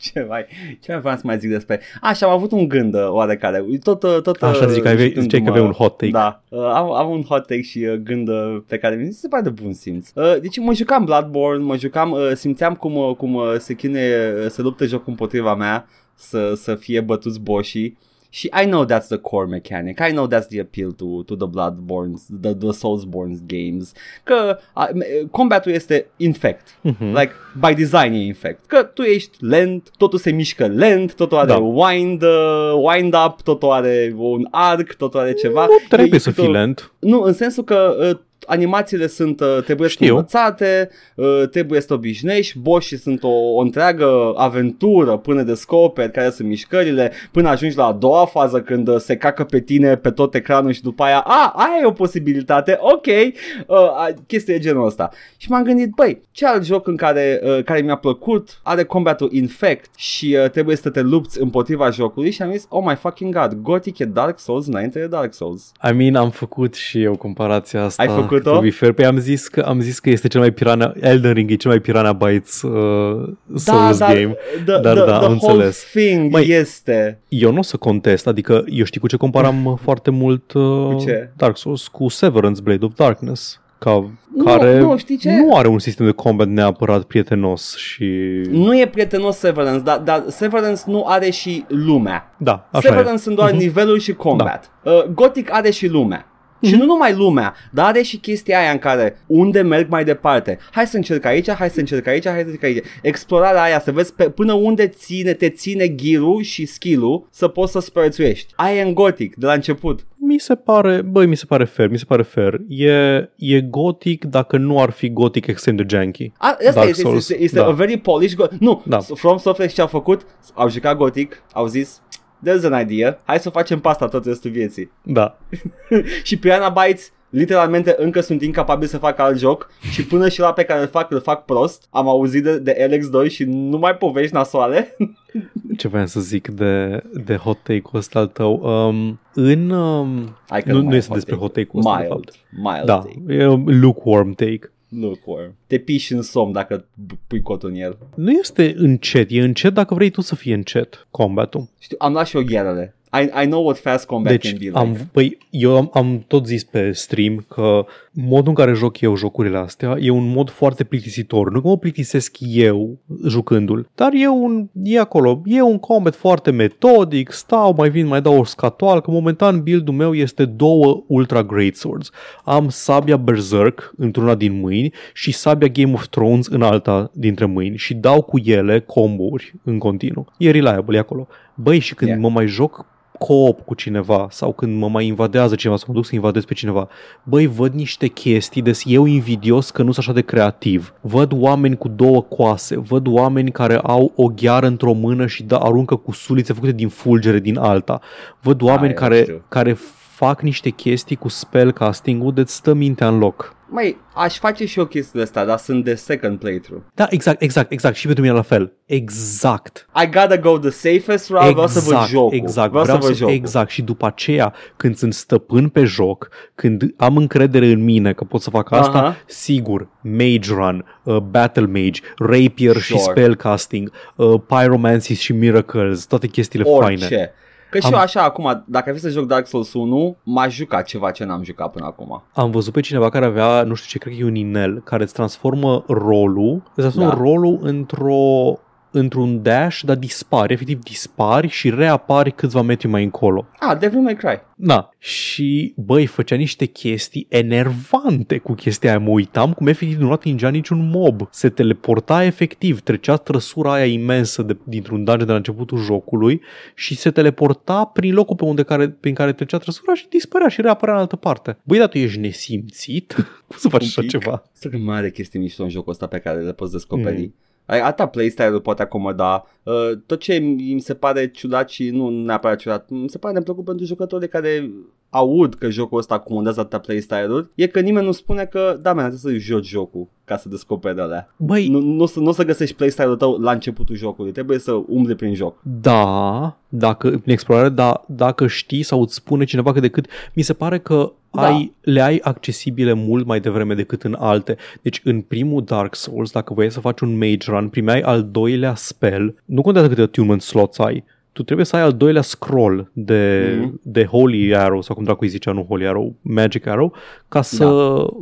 Ce mai, ce mai vreau să mai zic despre... Așa, am avut un gând uh, oarecare. Tot, uh, tot, Așa, uh, zic că aveai- jucându-mă- ziceai că aveai un hot take. Da, uh, am, am un hot take și uh, gând uh, pe care mi se pare de bun simț. Uh, deci mă jucam Bloodborne, mă jucam, uh, simțeam cum, uh, cum uh, se chinuie, uh, se luptă jocul împotriva mea să, să fie bătuți boșii. Și I know that's the core mechanic. I know that's the appeal to, to the Bloodborne, the, the Soulsborne games. Că uh, combatul este infect. Mhm. Like, by design e infect. Că tu ești lent, totul se mișcă lent, totul are Da. wind, uh, wind up, totul are un arc, totul are ceva. Nu trebuie E să câte fii o- lent. Nu, în sensul că uh, animațiile sunt, uh, trebuie să Știu. învățate, uh, trebuie să te obișnuiești, boșii sunt o, o întreagă aventură până descoperi care sunt mișcările, până ajungi la a doua fază când uh, se cacă pe tine pe tot ecranul și după aia, a, aia e o posibilitate, ok, uh, a- chestia e genul ăsta. Și m-am gândit, băi, ce alt joc în care, uh, care mi-a plăcut are combatul infect și uh, trebuie să te lupți împotriva jocului și am zis, oh my fucking god, Gothic e Dark Souls înainte de Dark Souls. I mean, am făcut și eu comparația asta. Ai făcut-o? to be fair. Păi am zis că, am zis că este cel mai pirana, Elden Ring e cel mai pirana bytes uh, Souls da, game. The, Dar the, da, the am whole înțeles. thing Măi, este Eu nu o să contest, adică eu știi cu ce comparam foarte mult uh, Cu ce? Dark Souls? Cu Severance Blade of Darkness. Ca, Nu, care nu, știi ce? nu are un sistem de combat neapărat prietenos și... nu e prietenos Severance, dar, dar Severance nu are și lumea. Da, așa Severance e. sunt doar Mhm. niveluri și combat. Uh, Gothic are și lumea. Și nu numai lumea, dar are și chestia aia în care unde merg mai departe. Hai să încerc aici, hai să încerc aici, hai să încerc aici. Explorarea aia, să vezi pe, până unde ține, te ține ghirul și skill-ul să poți să spărțuiești. Aia e în Gothic, de la început. Mi se pare, băi, mi se pare fair, mi se pare fair. E, e gotic dacă nu ar fi gotic extrem de janky. A, asta Dark este, Souls, este, este da. a very polished go- Nu, Da. From Software ce au făcut, au jucat Gothic, au zis, there's an idea, hai să facem pasta tot restul vieții. Da. și Piranha Bytes literalmente încă sunt incapabili să facă alt joc și până și la pe care îl fac, îl fac prost. Am auzit de, de LX2 și nu mai povești nasoale. Ce vreau să zic de, de hot take-ul ăsta al tău? Um, în... Um, Hai că nu, mai nu e este hot despre take. hot take-ul ăsta, de Mild, fapt. mild Da, take. e un lukewarm take. Lukewarm. Te piși în somn dacă pui cotul în el. Nu este încet, e încet dacă vrei tu să fie încet combatul. Știu, am luat și eu gherele. I, I know what fast combat can be Deci, like. am, păi, eu am, am tot zis pe stream că modul în care joc eu jocurile astea e un mod foarte plictisitor. Nu că mă plictisesc eu jucându-l, dar e, un, e acolo. E un combat foarte metodic, stau, mai vin, mai dau o scatoal, că momentan build-ul meu este două Ultra Great Swords. Am sabia Berserk într-una din mâini și sabia Game of Thrones în alta dintre mâini și dau cu ele combo-uri în continuu. E reliable, e acolo. Băi, și când Yeah. mă mai joc co-op cu cineva sau când mă mai invadează cineva sau mă duc să invadez pe cineva, băi, văd niște chestii, des eu invidios că nu sunt așa de creativ. Văd oameni cu două coase, văd oameni care au o gheară într-o mână și da, aruncă cu sulițe făcute din fulgere din alta. Văd oameni eu știu. care, care fac niște chestii cu spellcasting-ul de stă mintea în loc. Mai, aș face și eu chestiile astea, dar sunt de second playthrough. Da, exact, exact, exact. Și pentru mine la fel. Exact. I gotta go the safest route, vreau să văd jocul. Exact, vreau, să văd jocul. exact. Și după aceea, când sunt stăpân pe joc, când am încredere în mine că pot să fac asta, Aha. sigur, Mage Run, uh, Battle Mage, Rapier și Sure. Spellcasting, uh, Pyromancies și Miracles, toate chestiile faine. Orice. Că și Am- eu așa acum, dacă ar fi să joc Dark Souls 1, m-aș juca ceva ce n-am jucat până acum. Am văzut pe cineva care avea, nu știu ce, cred că e un inel, care îți transformă rolul, îți transformă Da. da. rolul într-o într-un dash, dar dispari, efectiv dispari și reapari câțiva metri mai încolo. Ah, Devil May Cry. Da. Și, băi, făcea niște chestii enervante cu chestia aia. Mă uitam cum efectiv nu atingea niciun mob. Se teleporta efectiv, trecea trăsura aia imensă de, dintr-un dungeon de la începutul jocului și se teleporta prin locul pe unde care, prin care trecea trăsura și dispărea și reapărea în altă parte. Băi, dar tu ești nesimțit? cum să faci Un așa pic. ceva? Sunt că mai are chestii mișto în jocul ăsta pe care le poți descoperi. Mm. Mm. Atâta playstyle-ul poate acomoda. Uh, tot ce mi mi se pare ciudat și nu neapărat ciudat, mi se pare neplăcut pentru jucătorii care aud că jocul ăsta acomodează atâta playstyle-uri, e că nimeni nu spune că, da, man, trebuie să joci jocul ca să descoperi alea. Băi, Nu, nu, o să, nu o să găsești playstyle-ul tău la începutul jocului, trebuie să umbli prin joc. Da, dacă în explorare, da, dacă știi sau îți spune cineva cât de cât, mi se pare că Da. ai, le ai accesibile mult mai devreme decât în alte. Deci în primul Dark Souls, dacă voiai să faci un mage run, primeai al doilea spell, nu contează câte attunement slots ai, tu trebuie să ai al doilea scroll de, Mhm. de Holy Arrow, sau cum dracu îi zicea, nu Holy Arrow, Magic Arrow, ca să,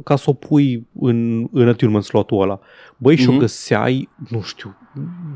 ca să o pui în, în attunement slotul ăla. Băi, și o Mhm. găseai, nu știu,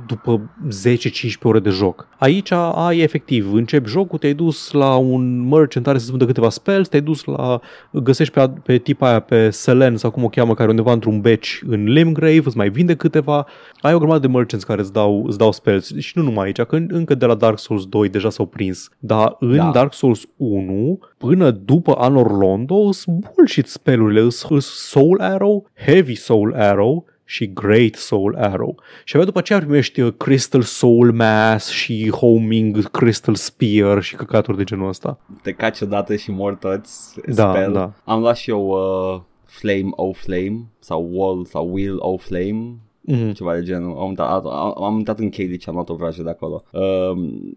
după 10-15 ore de joc. Aici ai efectiv, începi jocul, te-ai dus la un merchant care să vândă câteva spells, te-ai dus la, găsești pe, pe tipa aia, pe Selen sau cum o cheamă, care e undeva într-un beci în Limgrave, îți mai vinde câteva, ai o grămadă de merchants care îți dau, îți dau spells și nu numai aici, că în- încă de la Dark Souls 2 deja s-au prins, dar în Da. Dark Souls 1 până după Anor Londo sunt bullshit spellurile, sunt Soul Arrow, Heavy Soul Arrow și Great Soul Arrow. Și abia după aceea primești uh, Crystal Soul Mass și Homing Crystal Spear și căcaturi de genul ăsta. Te caci odată și mor toți Da, spell. da. Am luat și eu uh, Flame o Flame sau Wall sau Wheel o Flame Mm. ceva de genul. Am intrat, am, am intrat în Katie și am luat o vrajă de acolo. Um,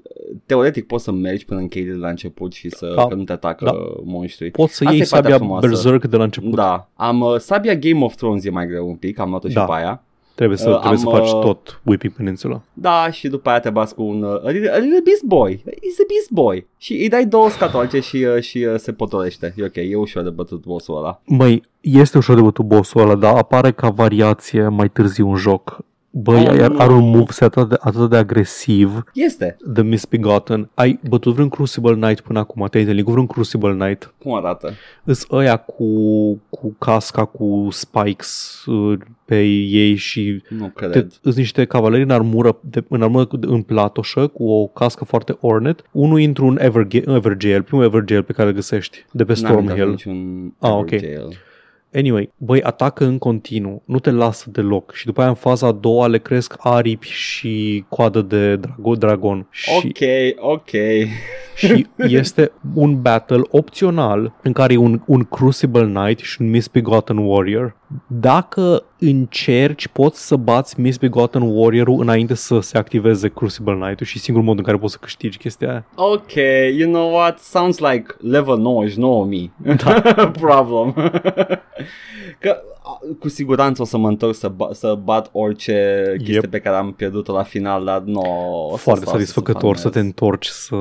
teoretic poți să mergi până în Katie de la început și să Da. că nu te atacă Da. monștri. Poți să Asta iei e partea sabia frumoasă. Berserk de la început. Da, am uh, sabia Game of Thrones e mai greu un pic, am luat-o și Da. pe aia. Trebuie să, Uh, trebuie să am, faci uh, tot Whipping Peninsula. Da, și după aia te bați cu un uh, a, little, a little beast boy. He's a beast boy. Și îi dai două scatolce și, uh, și uh, se potolește. E ok, e ușor de bătut bossul ăla. Măi, este ușor de bătut bossul ăla, dar apare ca variație mai târziu în joc. Băi, Oh, are, nu. are un moveset atât de, atât de agresiv Este. The Misbegotten. Ai bătut vreun Crucible Knight până acum? Te-ai întâlnit cu vreun Crucible Knight? Cum arată? Îs ăia cu, cu casca, cu spikes uh, pe ei și Nu te, cred. îs niște cavaleri în armură, de, în armură cu- în platoșă, cu o cască foarte ornate. Unul intru în Everga- Evergale, primul Evergale pe care îl găsești, de pe N-am intrat Stormhill. niciun Ah, Ever ok. Jail. Anyway, băi, atacă în continuu, nu te lasă deloc și după aia în faza a doua le cresc aripi și coadă de drago, dragon și, Ok, ok. și este un battle opțional în care e un, un Crucible Knight și un Misbegotten Warrior. Dacă încerci, poți să bați Misbegotten Warrior-ul înainte să se activeze Crucible Knight-ul și e singurul mod în care poți să câștigi chestia aia. Ok, you know what? Sounds like level 99 me. Da. Problem. că a, cu siguranță o să mă întorc să, ba- să bat orice chestie Yep. pe care am pierdut-o la final, dar nu. o să Foarte stau să satisfăcător să te farmez. întorci să,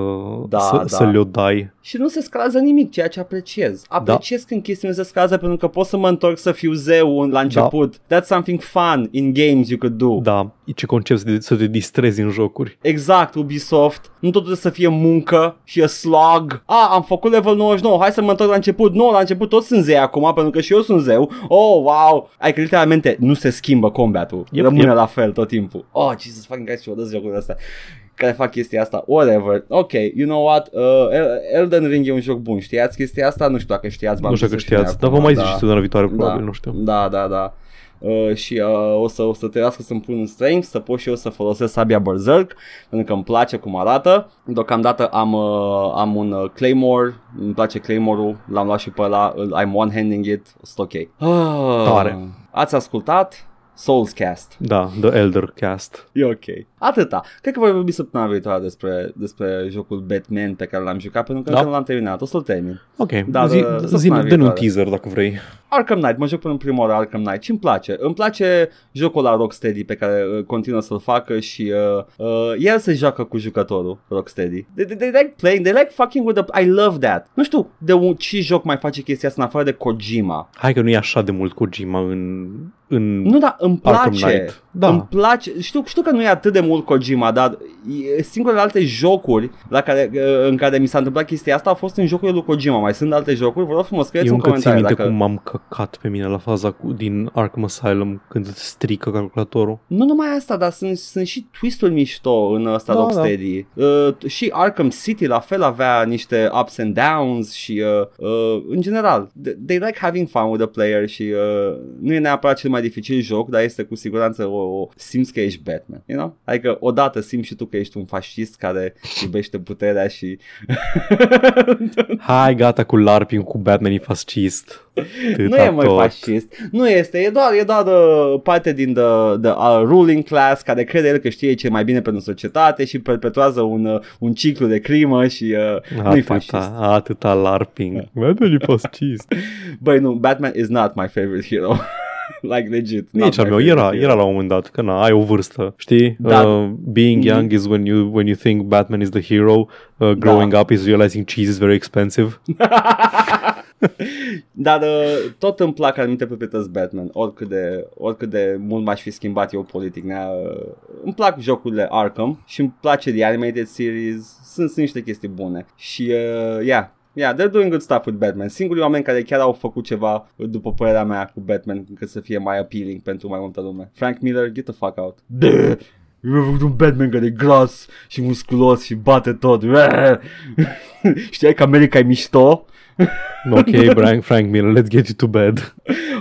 Da, să, da. să le-o dai. Și nu se scalază nimic, ceea ce apreciez. Apreciez Da. când chestiile nu se scalază pentru că pot să mă întorc să fiu zeu la început. That's something fun in games you could do. Da, e ce concept să te, să te distrezi în jocuri. Exact, Ubisoft. Nu totul să fie muncă și a slog. A, am făcut level 99, hai să mă întorc la început. Nu, la început toți sunt zei acum, pentru că și eu sunt zeu. Oh, wow. Ai că literalmente nu se schimbă combatul. Yep, Rămâne yep. la fel tot timpul. Oh, Jesus fucking Christ, și odată jocurile astea care fac chestia asta, whatever. Ok, you know what, uh, El- Elden Ring e un joc bun, știați chestia asta? Nu știu dacă știați, m-am nu știu zis că să știu știați, dar acum, vă mai da. zici săptămâna viitoare, probabil, da, nu știu. Da, da, da. Uh, și uh, o, să, o să trebuiască să-mi pun în strength, să pot și eu să folosesc sabia Berserk, pentru că îmi place cum arată. Deocamdată am, uh, am un uh, Claymore, îmi place Claymore-ul, l-am luat și pe ăla, îl- I'm one-handing it, sunt ok. Ah, Tare. Ați ascultat Soulscast. Da, The Elder Cast. E ok. Atâta. Cred că voi vorbi săptămâna viitoare despre, despre jocul Batman pe care l-am jucat, pentru că Da. încă nu l-am terminat. O să-l termin. Ok, Da, zi, da, zi, săptămâna dă un viitoare. teaser dacă vrei. Arkham Knight, mă joc până în prima oară Arkham Knight și îmi place. Îmi place jocul la Rocksteady pe care uh, continuă să-l facă și uh, uh, el se joacă cu jucătorul Rocksteady. They, they, they like playing, they like fucking with the... I love that. Nu știu de un, ce joc mai face chestia asta în afară de Kojima. Hai că nu e așa de mult Kojima în, în Nu, dar îmi Arkham place. Knight. Da. Îmi place. Știu, știu că nu e atât de mult Kojima, dar e- singurele alte jocuri la care, uh, în care mi s-a întâmplat chestia asta au fost în jocurile lui Kojima. Mai sunt alte jocuri? Vă rog frumos, scrieți Eu un încă țin comentariu minte dacă... cum m-am căcat pe mine la faza cu, din Arkham Asylum când îți strică calculatorul. Nu numai asta, dar sunt, sunt și twist-uri mișto în ăsta Da, da, Rocksteady. Da. Uh, și Arkham City la fel avea niște ups and downs și uh, uh, în general, they, they like having fun with the player și uh, nu e neapărat cel mai dificil joc, dar este cu siguranță o, o simți că ești Batman, you know? Adică odată simți și tu că ești un fascist care iubește puterea și Hai gata cu LARPing cu Batman e fascist. nu Tâta e mai tot. fascist. Nu este, e doar, e doar uh, parte din the, the uh, ruling class care crede el că știe ce e mai bine pentru societate și perpetuează un, uh, un ciclu de crimă și uh, nu-i fascist. Atâta, atâta LARPing. Batman e fascist. Băi, nu, Batman is not my favorite hero. like legit. not Nici al my meu, favorite era, hero. era la un moment dat, că na, ai o vârstă, știi? Da. Uh, being Mhm. young is when you, when you think Batman is the hero, uh, growing Da. up is realizing cheese is very expensive. Dar uh, tot îmi plac anumite proprietăți Batman, oricât de, oricât de mult m-aș fi schimbat eu politic. Nea, uh, îmi plac jocurile Arkham și îmi place The Animated Series, sunt, sunt niște chestii bune. Și, uh, yeah, Yeah, they're doing good stuff with Batman. Singurii oameni care chiar au făcut ceva, după părerea mea, cu Batman, încât să fie mai appealing pentru mai multă lume. Frank Miller, get the fuck out. Bleh! Eu am făcut un Batman care e gras și musculos și bate tot. Bleh! Știai că America e mișto? Ok, Frank, Frank Miller, let's get you to bed.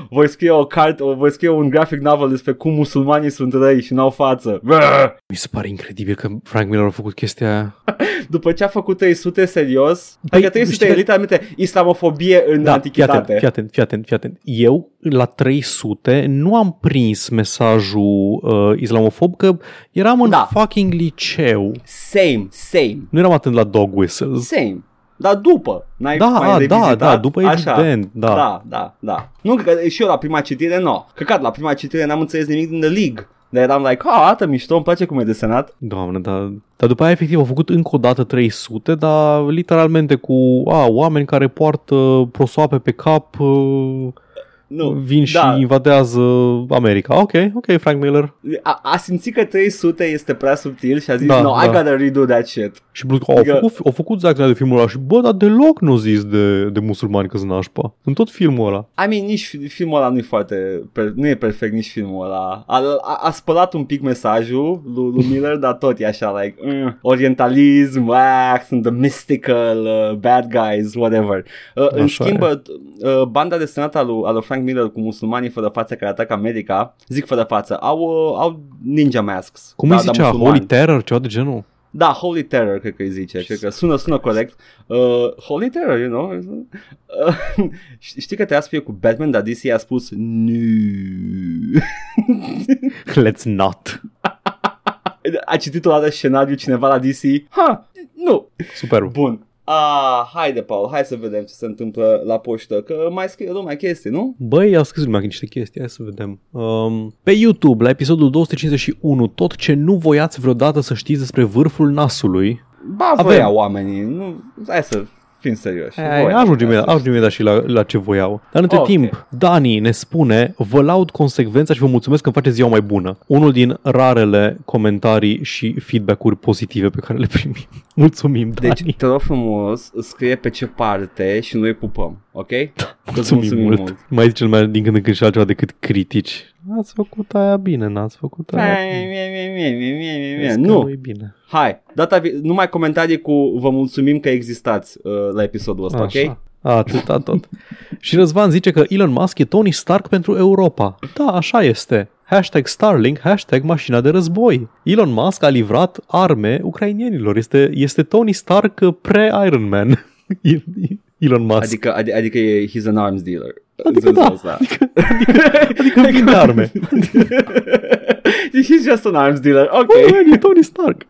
voi scrie o carte, o- voi scrie un graphic novel despre cum musulmanii sunt răi și n-au față. Bă! Mi se pare incredibil că Frank Miller a făcut chestia aia. După ce a făcut 300 serios, Păi, adică 300 știi e că- literalmente islamofobie în Da, fii antichitate. atent, fii atent, fii atent, fii atent. Eu, la 300, nu am prins mesajul uh, islamofob că eram în Da. fucking liceu. Same, same, Nu eram atent la dog whistles. same. Dar după, n-ai Da, mai a, da, revizitat? da, după Așa. evident, da. Da, da, da. Nu, că și eu la prima citire, nu. No. Căcat, la prima citire n-am înțeles nimic din The League. Dar eram like, ha, arată mișto, îmi place cum e desenat. Doamne, dar, dar după aia efectiv au făcut încă o dată 300, dar literalmente cu a, oameni care poartă prosoape pe cap, uh, Nu, vin și da. invadează America. Ok, ok, Frank Miller. A, a simțit că 300 este prea subtil și a zis, Da, no, I da. gotta redo that shit. Și plus că au Adică- făcut, au făcut Zack Snyder filmul ăla și bă, dar deloc nu zis de, de musulmani că sunt nașpa. În tot filmul ăla. I mean, nici fi- filmul ăla nu e foarte, per, nu e perfect nici filmul ăla. A, a, a spălat un pic mesajul lui, lui Miller, dar tot e așa, like, mm, orientalism, ah, sunt the mystical, uh, bad guys, whatever. Uh, în Așa schimb, e. uh, banda desenată a lui, a lui Frank Miller cu musulmanii fără față care atacă America, zic fără față, au, uh, au ninja masks. Cum da, îi da, zicea? musulmani. Holy Terror? Ceva de genul? Da, Holy Terror, cred că îi zice. Cred că sună, sună corect. Uh, Holy Terror, you know? Uh, ș- știi că trebuia să fie cu Batman, dar DC a spus nu. Let's not. a citit o dată scenariu cineva la DC? Ha, nu. Superb. Bun. Ah, haide, Paul, hai să vedem ce se întâmplă la poștă, că mai scrie lumea chestii, nu? Băi, a scris lumea niște chestii, hai să vedem. Um, pe YouTube, la episodul 251, tot ce nu voiați vreodată să știți despre vârful nasului, Ba, Avem. voia oamenii, nu, hai să fim serioși. Ai, Voia. ajungem imediat, ajungem imediat și la, la ce voiau. Dar între Ok. timp, Dani ne spune, vă laud consecvența și vă mulțumesc că îmi faceți ziua mai bună. Unul din rarele comentarii și feedback-uri pozitive pe care le primim. Mulțumim, Dani. Deci, te rog frumos, scrie pe ce parte și noi pupăm, ok? Îți mulțumim, mult. Mai zice lumea din când în când și altceva decât critici. Ați făcut aia bine, n-ați făcut aia bine. Vezi că Nu, nu e bine. hai, data vi- numai comentarii cu vă mulțumim că existați uh, la episodul ăsta, ok? Așa. Atâta tot. și Răzvan zice că Elon Musk e Tony Stark pentru Europa. Da, așa este. Hashtag Starlink, hashtag mașina de război. Elon Musk a livrat arme ucrainienilor. Este, este Tony Stark pre-Iron Man. Elon Musk. Adică, ad- adică e, he's an arms dealer. Adică da, Asta. adică, adică, adică vinde arme. He's just an arms dealer. Ok. Băi, man, e Tony Stark.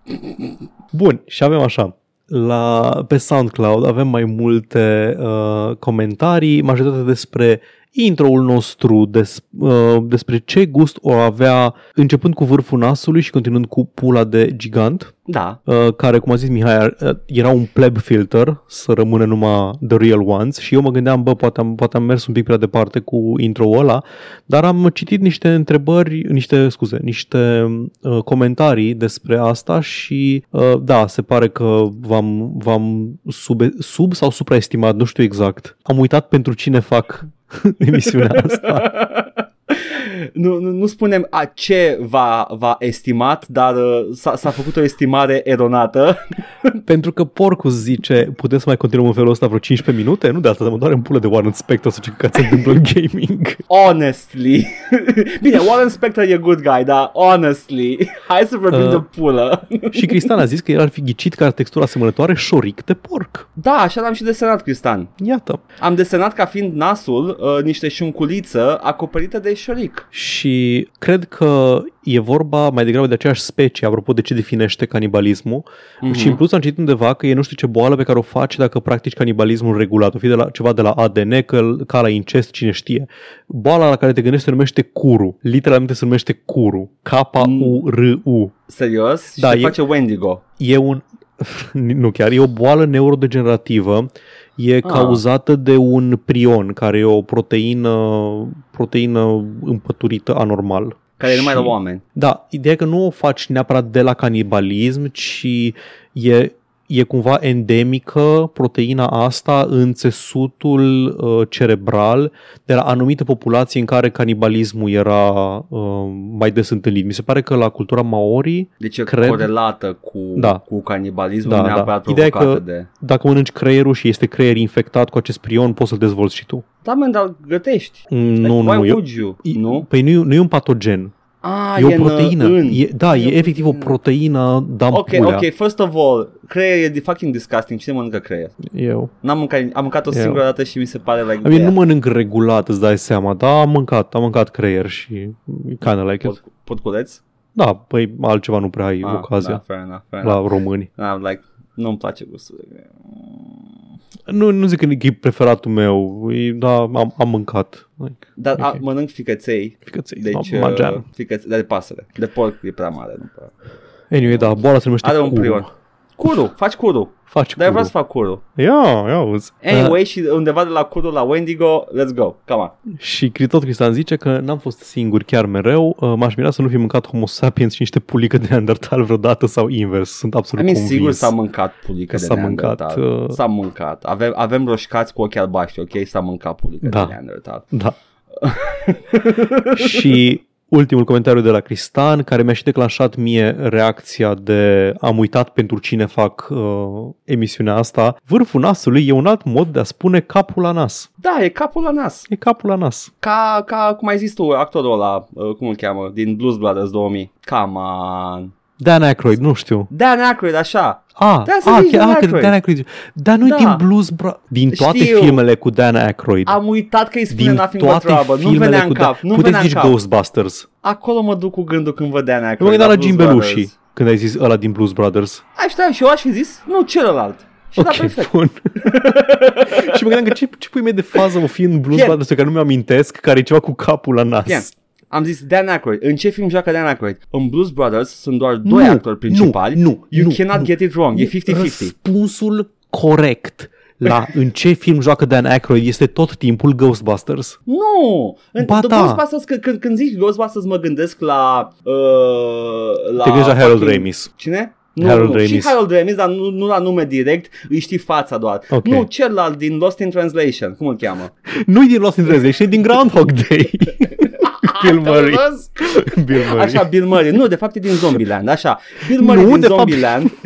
Bun, și avem așa. La, pe SoundCloud avem mai multe uh, comentarii, majoritatea despre intro-ul nostru, des, uh, despre ce gust o avea începând cu vârful nasului și continuând cu pula de gigant, Da. uh, care, cum a zis Mihai, uh, era un pleb filter, să rămână numai the real ones și eu mă gândeam, bă, poate am, poate am mers un pic prea departe cu intro-ul ăla, dar am citit niște întrebări, niște, scuze, niște uh, comentarii despre asta și uh, da, se pare că v-am, v-am sub, sub sau supraestimat, nu știu exact. Am uitat pentru cine fac emisiunea asta. nu, nu, nu spunem a ce va, va estimat, dar uh, s-a, s-a făcut o estimare eronată. pentru că Porcus zice, putem să mai continuăm în felul ăsta vreo 15 minute? Nu de asta, mă doare în pulă de Warren Spector să ce că se întâmplă în gaming. Honestly. Bine, Warren Spector e good guy, dar honestly, hai să vorbim Uh. de pulă. și Cristian a zis că el ar fi ghicit că are textura asemănătoare șoric de porc. da, așa l-am și desenat, Cristian. Iată. Am desenat ca fiind nasul uh, niște șunculiță acoperită de șoric. Și cred că e vorba mai degrabă de aceeași specie, apropo de ce definește canibalismul. Mhm. Și în plus am citit undeva că e nu știu ce boală pe care o faci dacă practici canibalismul regulat. O fi de la, ceva de la ADN, că, ca la incest, cine știe. Boala la care te gândești se numește curu. Literalmente se numește curu. K-U-R-U. Serios? Și Da, se e- face Wendigo. E un... nu chiar, e o boală neurodegenerativă. E Ah. cauzată de un prion, care e o proteină, proteină împăturită anormal. Care e numai Și- la oameni. Da, ideea e că nu o faci neapărat de la canibalism, ci e, e cumva endemică proteina asta în țesutul uh, cerebral de la anumite populații în care canibalismul era uh, mai des întâlnit. Mi se pare că la cultura Maori, Deci e Cred- corelată cu, Da. cu canibalismul, Da, nu da. neapărat Ideea e provocată că- de... dacă mănânci creierul și este creier infectat cu acest prion, poți să-l dezvolți și tu. Da, man, dar gătești. Mm, Like, Nu, why nu, eu, would you? Nu? Păi nu, e- nu e un patogen. Ah, e o în, proteină. În. E, da, e, E o efectiv o proteină. proteină Ok, dampulea. ok, first of all, creier e de fucking disgusting. Cine mănâncă creier? Eu. N-am mâncat, am mâncat o Eu. singură dată și mi se pare like I mean, bleh. nu mănânc regulat, îți dai seama, dar am mâncat, am mâncat creier și kind of like it. Pot, potculeț? Da, păi altceva nu prea ai Ah, ocazia Da, fair enough, fair enough. la români. Da, like, nu-mi place gustul. de- Nu, nu zic că e preferatul meu, e, da, am, am mâncat. Like, Dar Ok. a, mănânc ficăței, Ficăței, deci deci, uh, jam. ficăței, dar de pasăre. De porc e prea mare. Nu prea. Anyway, da, boala se numește Are un curu. Prion. Curu, faci curu. Faci Dar eu vreau curu. să fac curu. Ia, ia auzi. Anyway, și undeva de la curu la Wendigo, let's go, come on. Și tot Cristian zice că n-am fost singur chiar mereu, uh, m-aș mira să nu fi mâncat homo sapiens și niște pulică de Neandertal vreodată sau invers. Sunt I absolut mean, convins. sigur s-a mâncat pulică că de s-a mâncat, Neandertal. uh, S-a mâncat. Avem, avem roșcați cu ochi albaștri, ok? S-a mâncat pulică Da. de Neandertal. Da. și ultimul comentariu de la Cristan, care mi-a și declanșat mie reacția de am uitat pentru cine fac uh, emisiunea asta. Vârful nasului e un alt mod de a spune capul la nas. Da, e capul la nas. E capul la nas. Ca, ca cum ai zis tu, actorul ăla, uh, cum îl cheamă, din Blues Brothers 2000. Come on. Dan Aykroyd, nu știu. Dan Aykroyd, așa. Ah, Da, să ah, zici chiar, Dan ah, că Aykroyd. Dan Aykroyd. Dar nu Da. din Blues Bro- Din toate Știu. filmele cu Dan Aykroyd. Am uitat că îi spune din Nothing But toate Trouble. Nu filmele venea cu în Dan- cap. Nu Puteți venea în zici cap. Ghostbusters. Acolo mă duc cu gândul când văd Dan Nu Aykroyd. mă gândeam la Blues Jim Brothers. Belushi când ai zis ăla din Blues Brothers. Aș da, și eu aș fi zis, nu, celălalt. Și da, Ok, perfect. bun. și mă gândeam că ce, ce pui mie de fază o fi în Blues Bien. Brothers pe care nu mi-am amintesc, care e ceva cu capul la nas. Bien. Am zis Dan Aykroyd. În ce film joacă Dan Aykroyd? În Blues Brothers sunt doar doi Nu, actori principali. Nu, nu, You nu, cannot nu. get it wrong. E 50-50. Răspunsul corect la în ce film joacă Dan Aykroyd este tot timpul Ghostbusters. Nu! În Ba The da. Ghostbusters, când, când, când zici Ghostbusters mă gândesc la... Uh, la Te gândești la Harold fucking- Ramis. Cine? Nu, Harold nu. Și Ramis. Harold Ramis, dar nu, nu la nume direct, îi știi fața doar. Ok. Nu, celălalt din Lost in Translation, cum îl cheamă? Nu-i din Lost in Translation, e din Groundhog Day. Bill Murray. Bill Murray. Așa, Bill Murray. Nu, de fapt e din Zombieland, așa. Bill Murray Nu, din de fapt- Zombieland.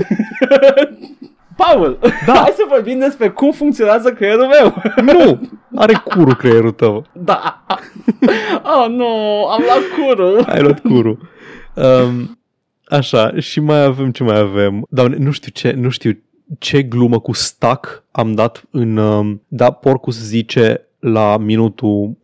Paul, Da. hai să vorbim despre cum funcționează creierul meu. Nu, are curul creierul tău. da. Oh, nu, am luat curul. Ai luat curul. Um, așa, și mai avem ce mai avem. Doamne, nu știu ce, nu știu ce glumă cu stack am dat în... Um, da, Porcus zice la minutul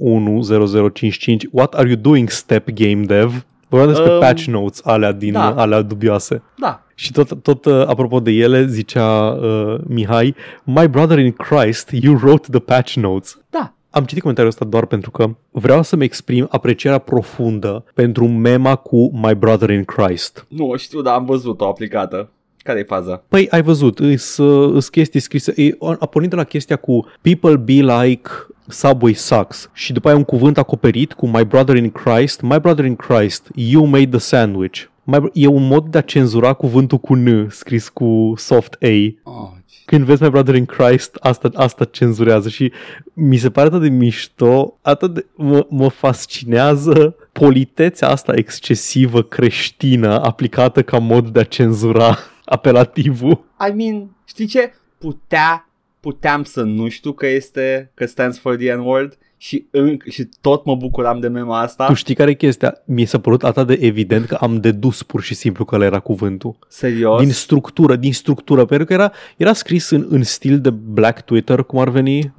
1.0055 What are you doing, step game dev? Vorbeam despre Um, patch notes alea, din, da. alea dubioase. Da. Și tot, tot uh, apropo de ele, zicea uh, Mihai, My brother in Christ, you wrote the patch notes. Da. Am citit comentariul ăsta doar pentru că vreau să-mi exprim aprecierea profundă pentru mema cu My brother in Christ. Nu știu, dar am văzut-o aplicată. Care e faza? Păi ai văzut, îs, îs chestii scrise, e, a pornit de la chestia cu People be like Subway sucks și după aia un cuvânt acoperit cu My brother in Christ, My brother in Christ, you made the sandwich. My, bro- e un mod de a cenzura cuvântul cu N scris cu soft A. Oh, Când vezi My Brother in Christ, asta, asta cenzurează și mi se pare atât de mișto, atât de, mă, mă fascinează politețea asta excesivă creștină aplicată ca mod de a cenzura apelativul. I mean, știi ce? Putea, puteam să nu știu că este, că stands for the N-word și, în, și tot mă bucuram de mema asta. Tu știi care e chestia? Mi s-a părut atât de evident că am dedus pur și simplu că ăla era cuvântul. Serios? Din structură, din structură, pentru că era, era scris în, în stil de Black Twitter, cum ar veni. Știi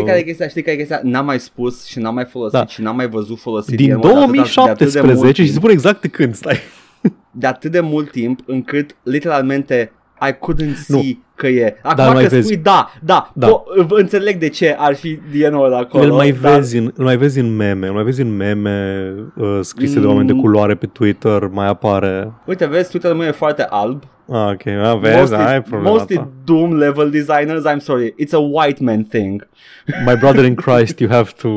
uh, care e chestia? Știi care e chestia? N-am mai spus și n-am mai folosit Da. și n-am mai văzut folosit din N-word atâta- de atât de mult 2017 și timp. spune exact de când, stai. de atât de mult timp încât literalmente I couldn't see Nu. Că e. Acum Dar că mai spui vezi. da, da, Da. Po- înțeleg de ce ar fi DNO acolo. Îl mai, dar- vezi în, îl mai vezi în meme, îl mai vezi în meme uh, scrise de oameni de Mm. culoare pe Twitter, mai apare. Uite, vezi, Twitter-ul meu e foarte alb. Ah, ok, a, vezi, ai problema mostly ta. Doom level designers, I'm sorry, it's a white man thing. My brother in Christ, you have to,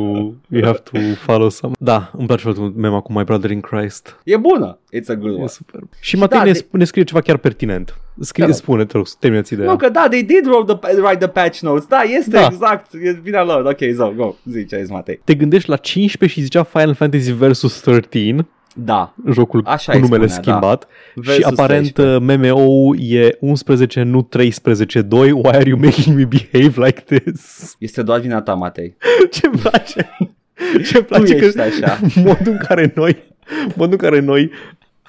you have to follow some. Da, îmi place foarte mult mema cu My brother in Christ. E bună, it's a good one. E super. Și Matei da, ne, de- spune, scrie ceva chiar pertinent. Scrie, Da, da. spune, te rog, terminați ideea. Nu, că da, they did wrote the, write the patch notes. Da, este Da. exact. E vina lor. Ok, so, go. Zice aici, Matei. Te gândești la 15 și zicea Final Fantasy Versus 13, Da. jocul Așa cu îi numele spunea, schimbat, Versus și aparent 13. MMO-ul e 11, nu 13, 2. Why are you making me behave like this? Este doar vina ta, Matei. Ce-mi place? Ce-mi Tu place ești că așa. modul în care noi modul în care noi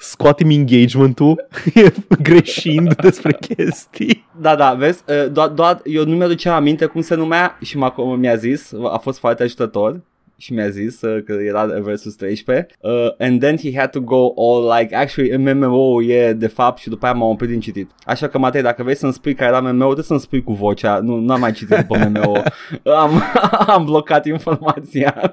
scoatem engagement-ul greșind despre chestii. Da, da, vezi, uh, doar, doar eu nu mi-aduceam aminte cum se numea și m-a, mi-a zis, a fost foarte ajutător și mi-a zis uh, că era versus 13 uh, and then he had to go all like actually MMO e de fapt și după aia m-am oprit din citit. Așa că Matei dacă vrei să-mi spui care era MMO trebuie să-mi spui cu vocea nu, nu am mai citit după MMO am, am blocat informația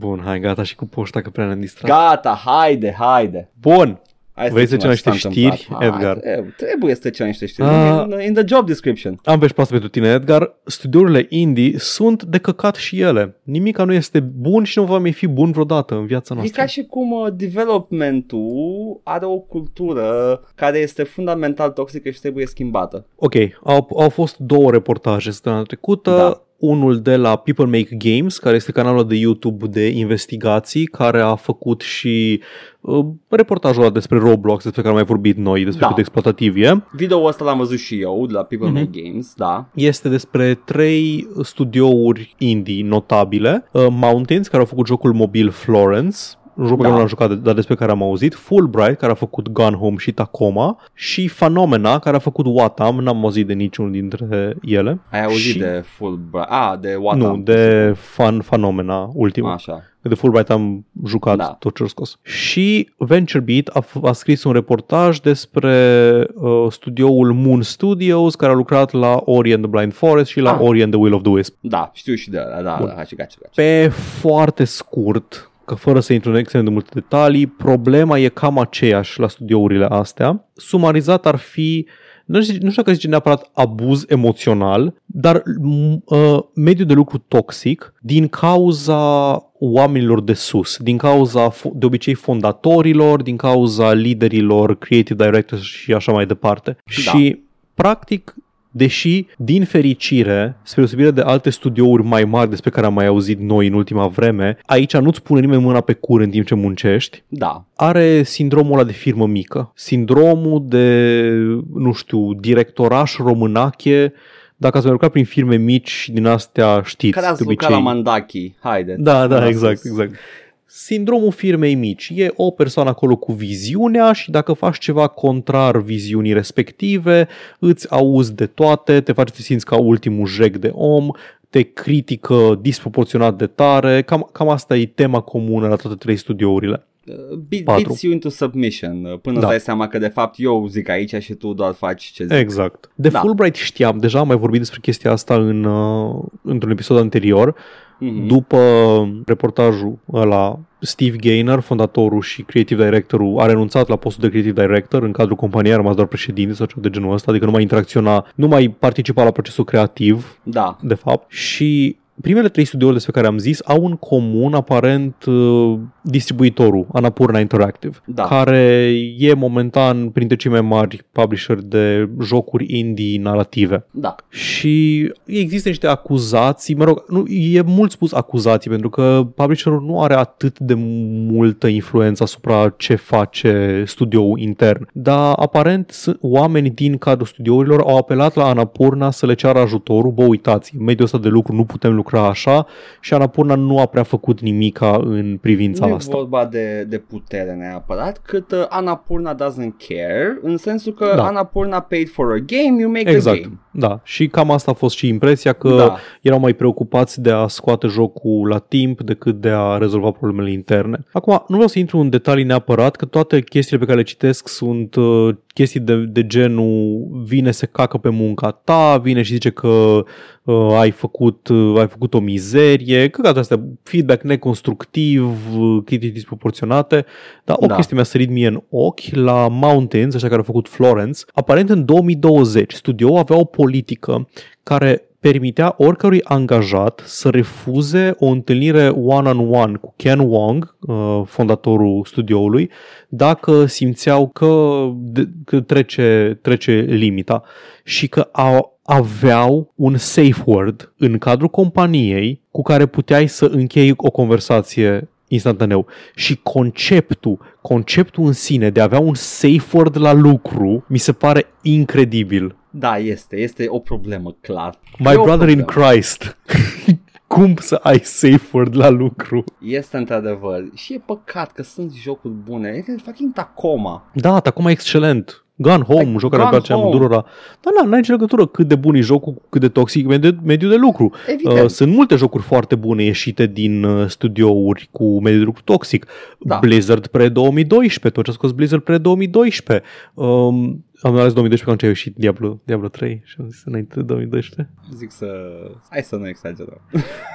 Bun, hai, gata și cu poșta că prea ne-am distrat. gata, haide, haide Bun, Hai Vrei să zicem trecem la ce s-a niște știri, întâmplat. Edgar? Ah, trebuie, trebuie să trecem la niște știri Ah. in, in the job description am vești proaste pentru tine, Edgar. Studiourile indie sunt de căcat și ele. Nimica nu este bun și nu va mai fi bun vreodată în viața E noastră. ca și cum uh, developmentul are o cultură care este fundamental toxică și trebuie schimbată. Ok, au, au fost două reportaje săptămâna trecută. Da. Unul de la People Make Games, care este canalul de YouTube de investigații, care a făcut și uh, reportajul ăla despre Roblox, despre care am mai vorbit noi, despre Da. cât de exploatativ e. Video-ul ăsta l-am văzut și eu de la People Mhm. Make Games, da. Este despre trei studiouri indie notabile. Uh, Mountains, care au făcut jocul mobil Florence, un joc pe Da. care nu l-am jucat, dar despre care am auzit, Fulbright, care a făcut Gone Home și Tacoma, și Phenomena, care a făcut Watam, n-am auzit de niciunul dintre ele. Ai auzit Și- de Fulbright? Ah, de What Nu, de fan, Phenomena, ultimul. Așa. De Fulbright am jucat Da. da. tot ce scos. Și VentureBeat a, f- a scris un reportaj despre uh, studioul Moon Studios, care a lucrat la Ori and the Blind Forest și la Ah. Ori and the Will of the Wisp. Da, știu și de ăla, da, Bun. da, gaci, gaci, gaci. Pe foarte scurt, că fără să intru în extrem de multe detalii, problema e cam aceeași la studiourile astea. Sumarizat ar fi nu știu, nu știu dacă zice neapărat abuz emoțional, dar m- uh, mediul de lucru toxic din cauza oamenilor de sus, din cauza fo- de obicei fondatorilor, din cauza liderilor, creative directors și așa mai departe. Da. Și practic Deși, din fericire, spre deosebire de alte studiouri mai mari despre care am mai auzit noi în ultima vreme, aici nu-ți pune nimeni mâna pe cur în timp ce muncești, Da, are sindromul ăla de firmă mică. Sindromul de, nu știu, directoraș românache. Dacă ați mai lucrat prin firme mici din astea, știți, care ați de lucrat la obicei. Mandaki? Haide. Da, da, Asta exact, sus. exact. Sindromul firmei mici. E o persoană acolo cu viziunea și dacă faci ceva contrar viziunii respective, îți auzi de toate, te faci să te simți ca ultimul jec de om, te critică disproporționat de tare. Cam, cam asta e tema comună la toate trei studiourile. Uh, Beat, Patru. beats you into submission uh, Până Da. îți dai seama că de fapt eu zic aici și tu doar faci ce zic Exact. De Da. Fulbright știam, deja am mai vorbit despre chestia asta în, uh, într-un episod anterior, Mhm. după reportajul ăla, Steve Gaynor, fondatorul și creative directorul, a renunțat la postul de creative director în cadrul companiei, a rămas doar președinte sau ceva de genul ăsta, adică nu mai interacționa, nu mai participa la procesul creativ, Da de fapt, și primele trei studiouri despre care am zis au în comun aparent uh, distribuitorul Annapurna Interactive, Da. care e momentan printre cei mai mari publisheri de jocuri indie narrative. Da Și există niște acuzații, mă rog, nu, e mult spus acuzații, pentru că publisherul nu are atât de multă influență asupra ce face studioul intern. Dar aparent s- oamenii din cadrul studiourilor au apelat la Anapurna să le ceară ajutorul. Bă, uitați, în mediul ăsta de lucru nu putem lucra așa și Anapurna nu a prea făcut nimica în privința Nu e asta. vorba de, de putere neapărat Cât uh, Annapurna doesn't care În sensul că Da. Annapurna paid for a game You make a Exact, game da. Și cam asta a fost și impresia că Da. erau mai preocupați de a scoate jocul la timp decât de a rezolva problemele interne. Acum, nu vreau să intru în detalii neapărat, că toate chestiile pe care le citesc sunt uh, chestii de, de genul vine se cacă pe munca ta, vine și zice că uh, ai, făcut, uh, ai făcut o mizerie, că astea, feedback neconstructiv, uh, critici disproporționate, dar o Da. chestie mi-a sărit mie în ochi la Mountains, așa care au făcut Florence. Aparent în 2020 studioul avea o politică care permitea oricărui angajat să refuze o întâlnire one-on-one cu Ken Wong, uh, fondatorul studioului, dacă simțeau că, de, că trece, trece limita și că au, aveau un safe word în cadrul companiei cu care puteai să închei o conversație instantaneu. Și conceptul, conceptul în sine de a avea un safe word la lucru mi se pare incredibil. Da, este, este o problemă, clar. My E o brother in problemă. Christ. Cum să ai safe word la lucru? Este într-adevăr. Și e păcat că sunt jocuri bune. E fucking Tacoma. Da, acum e excelent. Gone Home, Like, un joc care îmi Gone place Home. amândurora. Dar na, n-ai nicio legătură cât de bun e jocul, cu cât de toxic e mediul mediu de lucru. Evident. Uh, sunt multe jocuri foarte bune ieșite din uh, studiouri cu mediul de lucru toxic. Da. Blizzard pre-2012, tot ce a scos Blizzard pre-2012. Um, am ales 2012 când a ieșit Diablo, Diablo 3 și am zis înainte de 2012. Zic să... Hai să nu exagerăm.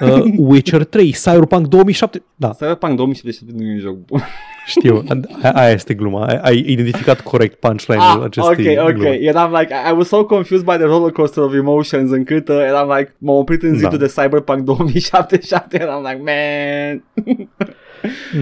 Uh, Witcher 3, Cyberpunk 2007. Da, Cyberpunk 2077 nu e un joc bun. Știu. A- Aia este gluma. Ai, ai identificat corect punchline-ul Ah, acestei ok, ok. glume. Eram like, I, I was so confused by the roller coaster of emotions încât uh, eram like, m-am oprit în zidul Da. de Cyberpunk 2077, eram like, man.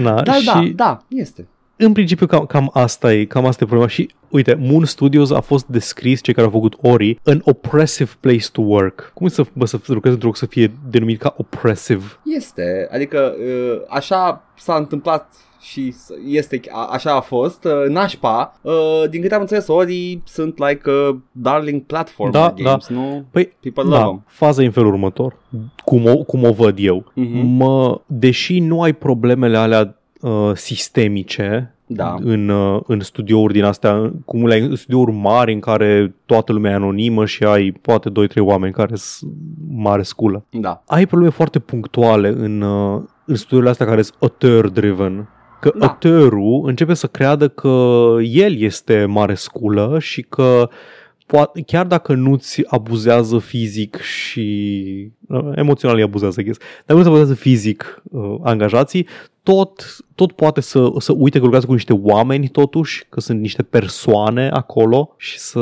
Na, Da, și da, da, este. în principiu cam, cam asta e, cam asta e problema și uite, Moon Studios a fost descris, cei care au făcut Ori, an oppressive place to work. Cum e să, bă, să lucrezi într-un loc să fie denumit ca oppressive? Este, adică uh, așa s-a întâmplat și s- este, a, așa a fost. Uh, nașpa, uh, din câte am înțeles, ori sunt like uh, darling platform Da, games, nu? Păi, People love da, them. faza e în felul următor, cum o, cum o văd eu. Mhm. Mă, deși nu ai problemele alea uh, sistemice Da. în, uh, în studiouri din astea, cum le ai în studiouri mari în care toată lumea e anonimă și ai poate 2-3 oameni care sunt mare sculă. Da. ai probleme foarte punctuale în, uh, în studiile astea care sunt auteur-driven. Că Da. auteurul începe să creadă că el este mare sculă și că poate, chiar dacă nu-ți abuzează fizic și uh, emoțional îi abuzează, I guess, dar nu-ți abuzează fizic uh, angajații, tot, tot poate să, să uite că lucrează cu niște oameni totuși, că sunt niște persoane acolo și să,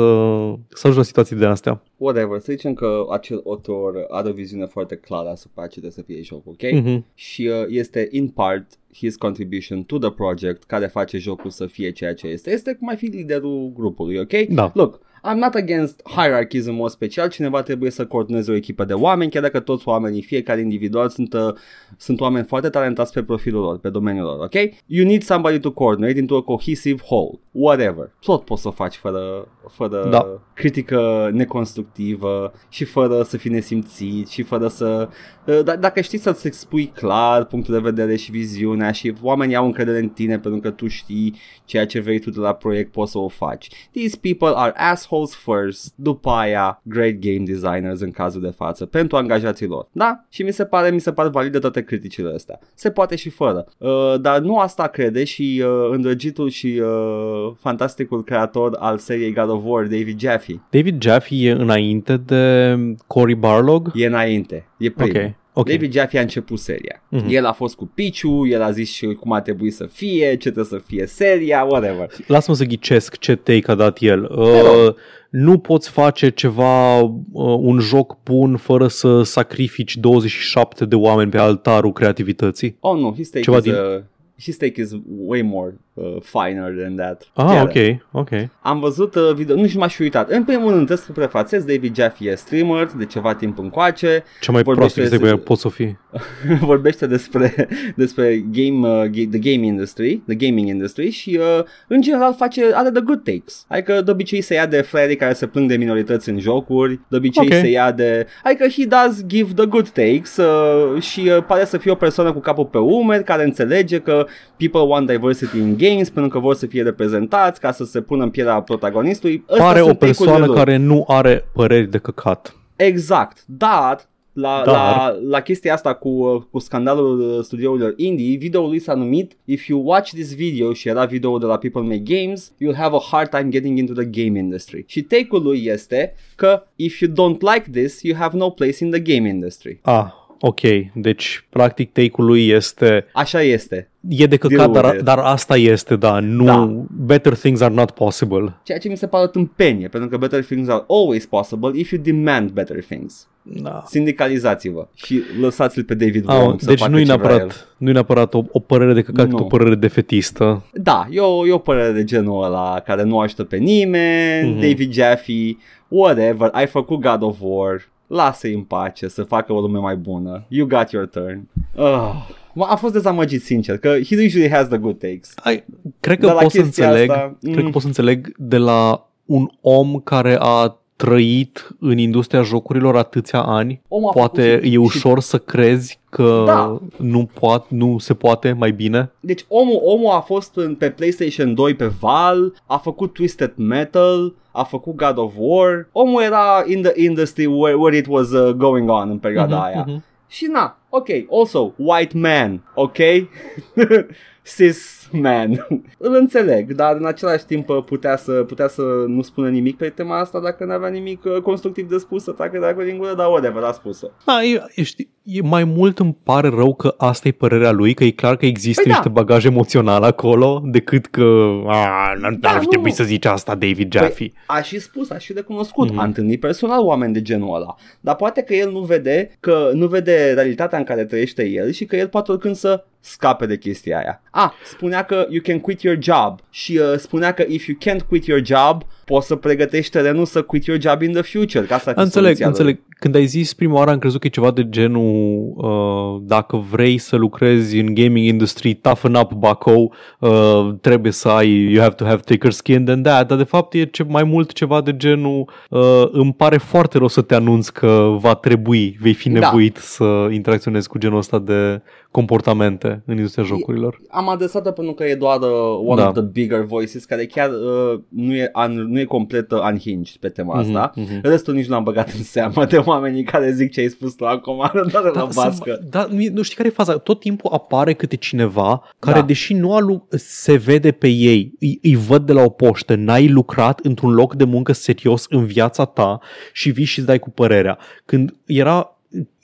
să ajungă la situații de astea. Whatever, să zicem că acel autor are o viziune foarte clară asupra ce trebuie să fie jocul, ok? Mhm. Și uh, este in part his contribution to the project care face jocul să fie ceea ce este. Este cum ai fi liderul grupului, ok? Da. Look, I'm not against hierarchies în mod special, cineva trebuie să coordoneze o echipă de oameni, chiar dacă toți oamenii, fiecare individual, sunt, uh, sunt oameni foarte talentați pe profilul lor, pe domeniul lor, ok? You need somebody to coordinate into a cohesive whole, whatever. Tot poți să o faci fără, fără Da. critică neconstructivă și fără să fii nesimțit și fără să... uh, d- dacă știi să-ți expui clar punctul de vedere și viziunea și oamenii au încredere în tine pentru că tu știi ceea ce vrei tu de la proiect, poți să o faci. These people are assholes assholes first, după aia great game designers în cazul de față, pentru angajații lor. Da? Și mi se pare, mi se pare valide toate criticile astea. Se poate și fără. Uh, dar nu asta crede și uh, îndrăgitul și uh, fantasticul creator al seriei God of War, David Jaffe. David Jaffe e înainte de Cory Barlog? E înainte. E primul. Ok. Ok. David Jaffe a început seria. Mhm. El a fost cu Piciu, el a zis și cum a trebuit să fie, ce trebuie să fie seria, whatever. Lasă-mă să ghicesc ce take a dat el. rog. Uh, nu poți face ceva, uh, un joc bun fără să sacrifici 27 de oameni pe altarul creativității. Oh no, his take, Ceva is, din- uh, his take is way more uh, finer than that. Ah, Chiar. ok, ok. Am văzut uh, video, nu și m-aș fi uitat. În primul rând, trebuie să prefațez, David Jaffe e streamer de ceva timp încoace, Cea mai Vorbește proastă chestie despre- pe care poți să fii. vorbește despre, despre game, uh, ga- the game industry, the gaming industry și uh, în general face, are the good takes. Adică de obicei se ia de fraierii care se plâng de minorități în jocuri, de obicei Ok. se ia de... Adică he does give the good takes uh, și uh, pare să fie o persoană cu capul pe umeri care înțelege că people want diversity in games pentru că vor să fie reprezentați ca să se pună în pielea protagonistului. Ăstea Pare o sunt take-urile persoană lui. care nu are păreri de căcat. Exact, dar la, Dar- la, la chestia asta cu, uh, cu scandalul uh, studiourilor indie, videoul lui s-a numit If you watch this video și era video de la People Make Games, you'll have a hard time getting into the game industry. Și take-ul lui este că if you don't like this, you have no place in the game industry. Ah, ok. Deci, practic, take-ul lui este... Așa este. E de căcat, Deal with dar, it. dar asta este, da. Nu... Da. Better things are not possible. Ceea ce mi se pare o tâmpenie, pentru că better things are always possible if you demand better things. Da. Sindicalizați-vă și lăsați-l pe David Ah, Wong să deci facă nu e ce vrea el. neapărat, nu e neapărat o, o părere de căcat, Nu. cât o părere defetistă. Da, e o, e o părere de genul ăla care nu ajută pe nimeni, Mhm. David Jaffe, whatever, ai făcut God of War, lasă-i în pace să facă o lume mai bună. You got your turn. Uh. Am fost dezamăgit sincer că he usually has the good takes. Ai, cred că Dar la pot să chestia înțeleg, asta, cred că mm. pot să înțeleg de la un om care a trăit în industria jocurilor atâția ani, Omul a poate făcut și- e și- ușor să crezi că Da. nu, poate, nu se poate mai bine. Deci omul, omul a fost în, pe PlayStation 2 pe Val, a făcut Twisted Metal, a făcut God of War. Omul era in the industry where, where it was uh, going on în perioada Mhm, aia. mhm. Și na, ok, also, white man, ok? Cis man. Îl înțeleg, dar în același timp uh, putea să, putea să nu spună nimic pe tema asta dacă n-avea nimic uh, constructiv de spus, să tacă de acolo din gură, dar whatever, a spus-o. Da, e, ești, e mai mult îmi pare rău că asta e părerea lui, că e clar că există Păi da. niște bagaj emoțional acolo, decât că a, n- Da, ar fi nu. trebuit să zici asta David Jaffe. A și spus, a și recunoscut, Mhm. mm-hmm. a întâlnit personal oameni de genul ăla. Dar poate că el nu vede, că nu vede realitatea în care trăiește el și că el poate oricând să scape de chestia aia. A, spunea că you can quit your job și uh, spunea că if you can't quit your job, poți să pregătești terenul să quit your job in the future. Ca să fi Înțeleg, soluția lui. înțeleg. Când ai zis prima oară am crezut că e ceva de genul uh, dacă vrei să lucrezi în gaming industry, toughen up Baco, uh, trebuie să ai, you have to have thicker skin than that, dar de fapt e ce, mai mult ceva de genul uh, îmi pare foarte rău să te anunț că va trebui, vei fi Da. nevoit să interacționezi cu genul ăsta de comportamente în industria jocurilor. Am adresat-o pentru că e doar uh, one Da. of the bigger voices care chiar uh, nu, e un, nu e complet uh, unhinged pe tema asta. Mhm, mhm. Restul nici nu am băgat în seamă de oamenii care zic ce ai spus tu acum, doar la Da, bască. să- da, nu, nu știi care e faza? Tot timpul apare câte cineva care, Da. deși nu a lu- se vede pe ei, îi, îi văd de la o poștă, n-ai lucrat într-un loc de muncă serios în viața ta și vii și îți dai cu părerea. Când era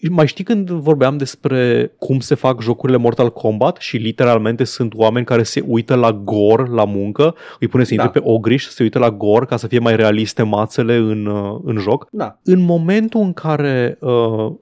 mai știi când vorbeam despre cum se fac jocurile Mortal Kombat și literalmente sunt oameni care se uită la gore la muncă, îi pune să Da. intre pe ogriș, să se uită la gore ca să fie mai realiste mațele în, uh, în joc Da. în momentul în care uh,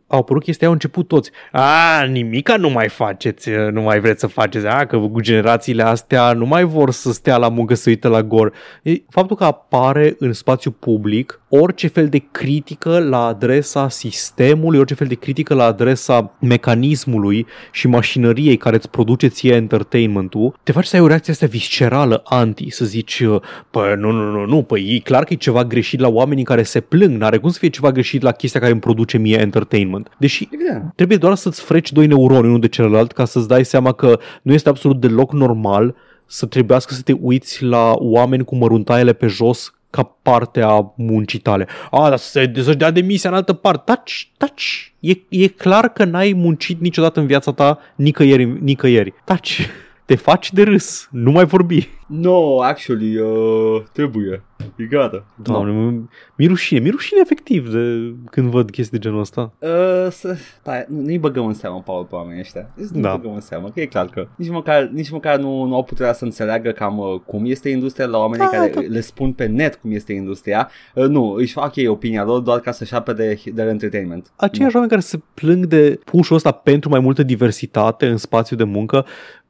au apărut chestia, au început toți. A, nimica nu mai faceți, uh, nu mai vreți să faceți. A, că cu generațiile astea nu mai vor să stea la muncă să uite la gor. E, faptul că apare în spațiu public orice fel de critică la adresa sistemului, orice fel de critică la adresa mecanismului și mașinăriei care îți produce ție entertainment-ul, te face să ai o reacție asta viscerală anti, să zici, uh, păi nu, nu, nu, nu, păi e clar că e ceva greșit la oamenii care se plâng, n-are cum să fie ceva greșit la chestia care îmi produce mie entertainment. Deși Evident. trebuie doar să-ți freci doi neuroni unul de celălalt ca să-ți dai seama că nu este absolut deloc normal să trebuiască să te uiți la oameni cu măruntaiele pe jos ca parte a muncii tale. A, dar să, să-și dea demisia în altă parte. Taci, taci. E, e clar că n-ai muncit niciodată în viața ta nicăieri, nicăieri. Taci. Te faci de râs. Nu mai vorbi. No, actually, uh, trebuie. E gata. Doamne, no. mi rușine, mi rușine efectiv de când văd chestii de genul ăsta. Uh, să, da, nu-i băgăm în seamă, Paul, pe oamenii ăștia. Nu da. băgăm în seamă, că e clar că nici măcar, nici măcar nu, nu au puterea să înțeleagă cam uh, cum este industria la oamenii da, care da. le spun pe net cum este industria. Uh, nu, își fac ei opinia lor doar ca să-și apă de, de entertainment. Aceiași oameni care se plâng de pușul ăsta pentru mai multă diversitate în spațiu de muncă,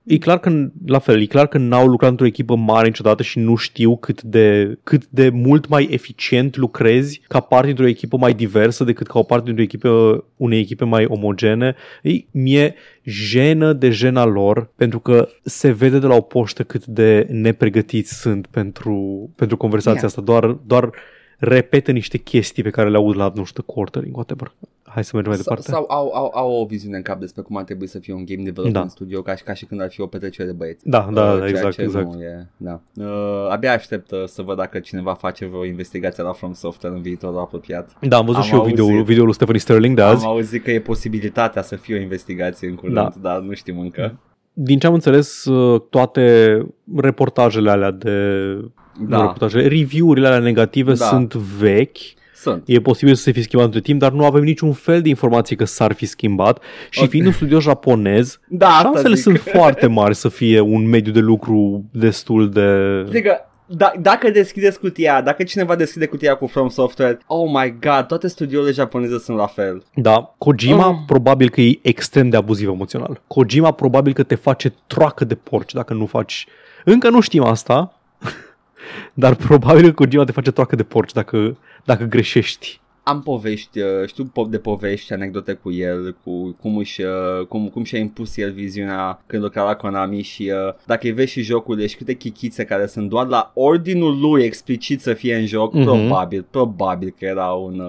E clar că, la fel, e clar că n-au lucrat într-o echipă mare niciodată și nu știu cât de, cât de mult mai eficient lucrezi ca parte dintr-o echipă mai diversă decât ca o parte dintr-o echipă, unei echipe mai omogene. Ei, mie jenă de jena lor pentru că se vede de la o poștă cât de nepregătiți sunt pentru, pentru conversația yeah. asta. Doar, doar repetă niște chestii pe care le aud la, nu știu, quartering, whatever. Hai să mergem mai departe. Sau au, au, au o viziune în cap despre cum ar trebui să fie un game development da. studio ca și, ca și când ar fi o petrecere de băieți. Da, da, uh, da exact, exact. Nu e, da. Uh, abia aștept uh, să văd dacă cineva face vreo investigație la From Software în viitorul apropiat. Da, am văzut am și eu video, videoul lui Stephanie Sterling de azi. Am auzit că e posibilitatea să fie o investigație în curând, da. dar nu știm încă. Din ce am înțeles, uh, toate reportajele alea de da. reportajele, review-urile alea negative da. sunt vechi sunt. E posibil să se fi schimbat între timp, dar nu avem niciun fel de informație că s-ar fi schimbat și okay. fiind un studio japonez, da, șansele sunt foarte mari să fie un mediu de lucru destul de... Adică, da, dacă deschideți cutia, dacă cineva deschide cutia cu From Software, oh my god, toate studiourile japoneze sunt la fel. Da, Kojima oh. probabil că e extrem de abuziv emoțional. Kojima probabil că te face troacă de porci dacă nu faci... Încă nu știm asta, dar probabil că Kojima te face troacă de porci dacă, dacă greșești. Am povești, uh, știu de povești, anecdote cu el, cu cum, își, uh, cum, cum și-a impus el viziunea când lucra la Konami și uh, dacă îi vezi și jocul, ești câte chichițe care sunt doar la ordinul lui explicit să fie în joc, mm-hmm. probabil, probabil că era un...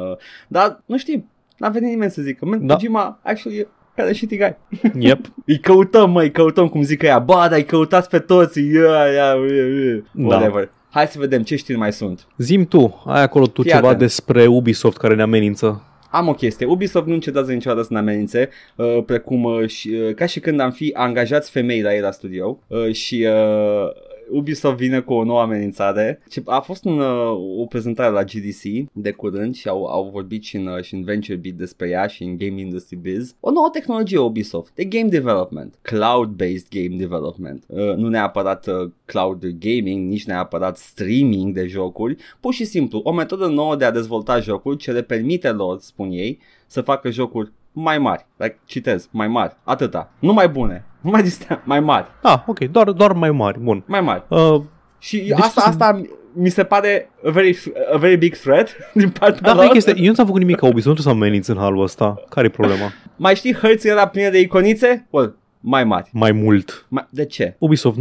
Dar nu știu, n-a venit nimeni să zică, man, da. Kojima actually care și tigai. Yep. îi căutăm, măi, căutăm cum zic ea. Ba, dar îi căutați pe toți. Yeah, yeah, yeah, yeah. Whatever. Da. Hai să vedem ce știri mai sunt. Zim tu, ai acolo tu Fii ceva atent. despre Ubisoft care ne amenință. Am o chestie. Ubisoft nu încetează niciodată să ne amenințe, uh, precum uh, și, uh, ca și când am fi angajați femei la ei la studio uh, și uh, Ubisoft vine cu o nouă amenințare. A fost un, uh, o prezentare la GDC de curând și au, au vorbit și în, uh, și în Venture Beat despre ea și în Game Industry Biz. O nouă tehnologie Ubisoft de game development, cloud-based game development. Uh, nu neapărat uh, cloud gaming, nici neapărat streaming de jocuri, pur și simplu o metodă nouă de a dezvolta jocuri ce le permite lor, spun ei, să facă jocuri mai mari. Like, citez, mai mari. Atâta. Nu mai bune. Nu mai distea, mai mari. Ah, ok. Doar, doar mai mari. Bun. Mai mari. Uh, și deci asta, asta mi se pare a very, a very big threat din partea da, lor. Este, eu nu ți-am făcut nimic ca Ubisoft, nu să ameninț în halul ăsta. care e problema? mai știi hărțile era pline de iconițe? Well, mai mari. Mai mult. Mai, de ce? Ubisoft,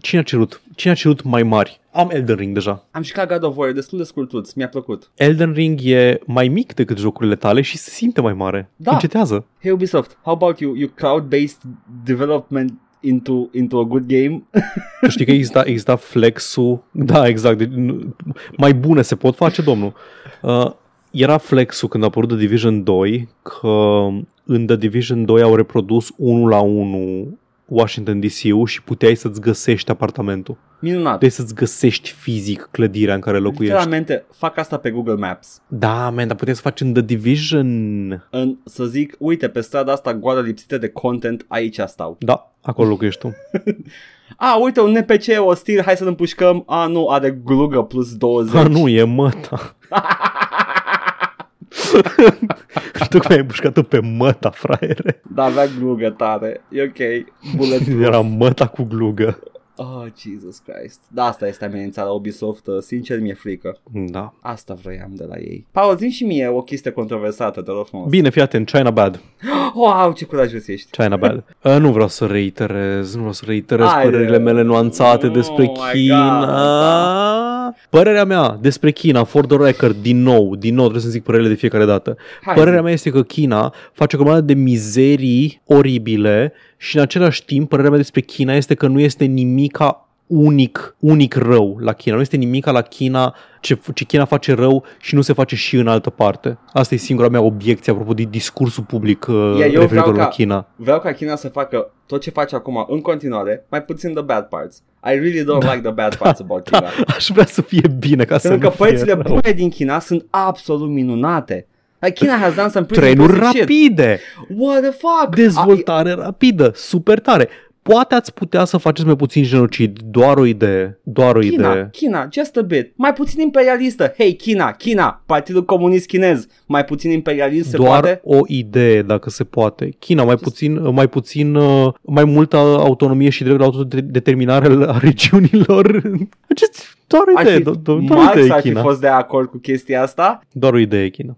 cine a cerut? Cine a cerut mai mari? Am Elden Ring deja. Am și ca God of War, destul de scurtuț, mi-a plăcut. Elden Ring e mai mic decât jocurile tale și se simte mai mare. Da. Încetează. Hey Ubisoft, how about you? You cloud-based development into, into a good game. tu știi că exista, exista flexul, da, exact, deci, mai bune se pot face, domnul. Uh, era flexul când a apărut The Division 2 că în The Division 2 au reprodus unul la unul Washington DC-ul și puteai să-ți găsești apartamentul. Minunat. Puteai să-ți găsești fizic clădirea în care locuiești. Literalmente, fac asta pe Google Maps. Da, man, dar puteai să faci în The Division. În, să zic, uite, pe strada asta goală lipsită de content, aici stau. Da, acolo locuiești tu. A, uite, un NPC ostil, hai să-l împușcăm. A, nu, are glugă plus 20. A, nu, e măta. Tocmai ai bușcat pe măta, fraiere. Da, avea glugă tare. E ok. Bulletproof. Era măta cu glugă. Oh, Jesus Christ. Da, asta este amenințarea Ubisoft. Uh, sincer, mi-e frică. Da. Asta vroiam de la ei. Paul, zi și mie o chestie controversată, te rog frumos. Bine, fii atent. China Bad. Wow, ce curajos ești. China Bad. Uh, nu vreau să reiterez, nu vreau să reiterez Hai părerile de... mele nuanțate oh despre China. Da. Părerea mea despre China, for the record, din nou, din nou trebuie să zic părerile de fiecare dată. Hai Părerea mea este că China face o grămadă de mizerii oribile și în același timp părerea mea despre China este că nu este nimica unic, unic rău la China. Nu este nimic la China ce, ce China face rău și nu se face și în altă parte. Asta e singura mea obiecție apropo de discursul public uh, Yeah, eu referitor vreau la ca- China. Vreau ca China să facă tot ce face acum în continuare, mai puțin the bad parts. I really don't like the bad parts about China. Aș vrea să fie bine ca să Pentru că nu fie părțile rău. bune din China sunt absolut minunate. Like China has done some pretty Trenuri impressive shit. rapide, What the fuck? dezvoltare rapidă, super tare. Poate ați putea să faceți mai puțin genocid, doar o idee, doar o China, idee. China, just a bit. Mai puțin imperialistă. Hey, China, China, Partidul Comunist Chinez. Mai puțin imperialist se doar poate? o idee, dacă se poate. China, mai puțin, mai puțin, uh, mai multă autonomie și drept la autodeterminare a regiunilor. Acest, doar o Ar idee, fi, do- do- doar o Marx idee, ar fi China. fost de acord cu chestia asta? Doar o idee, China.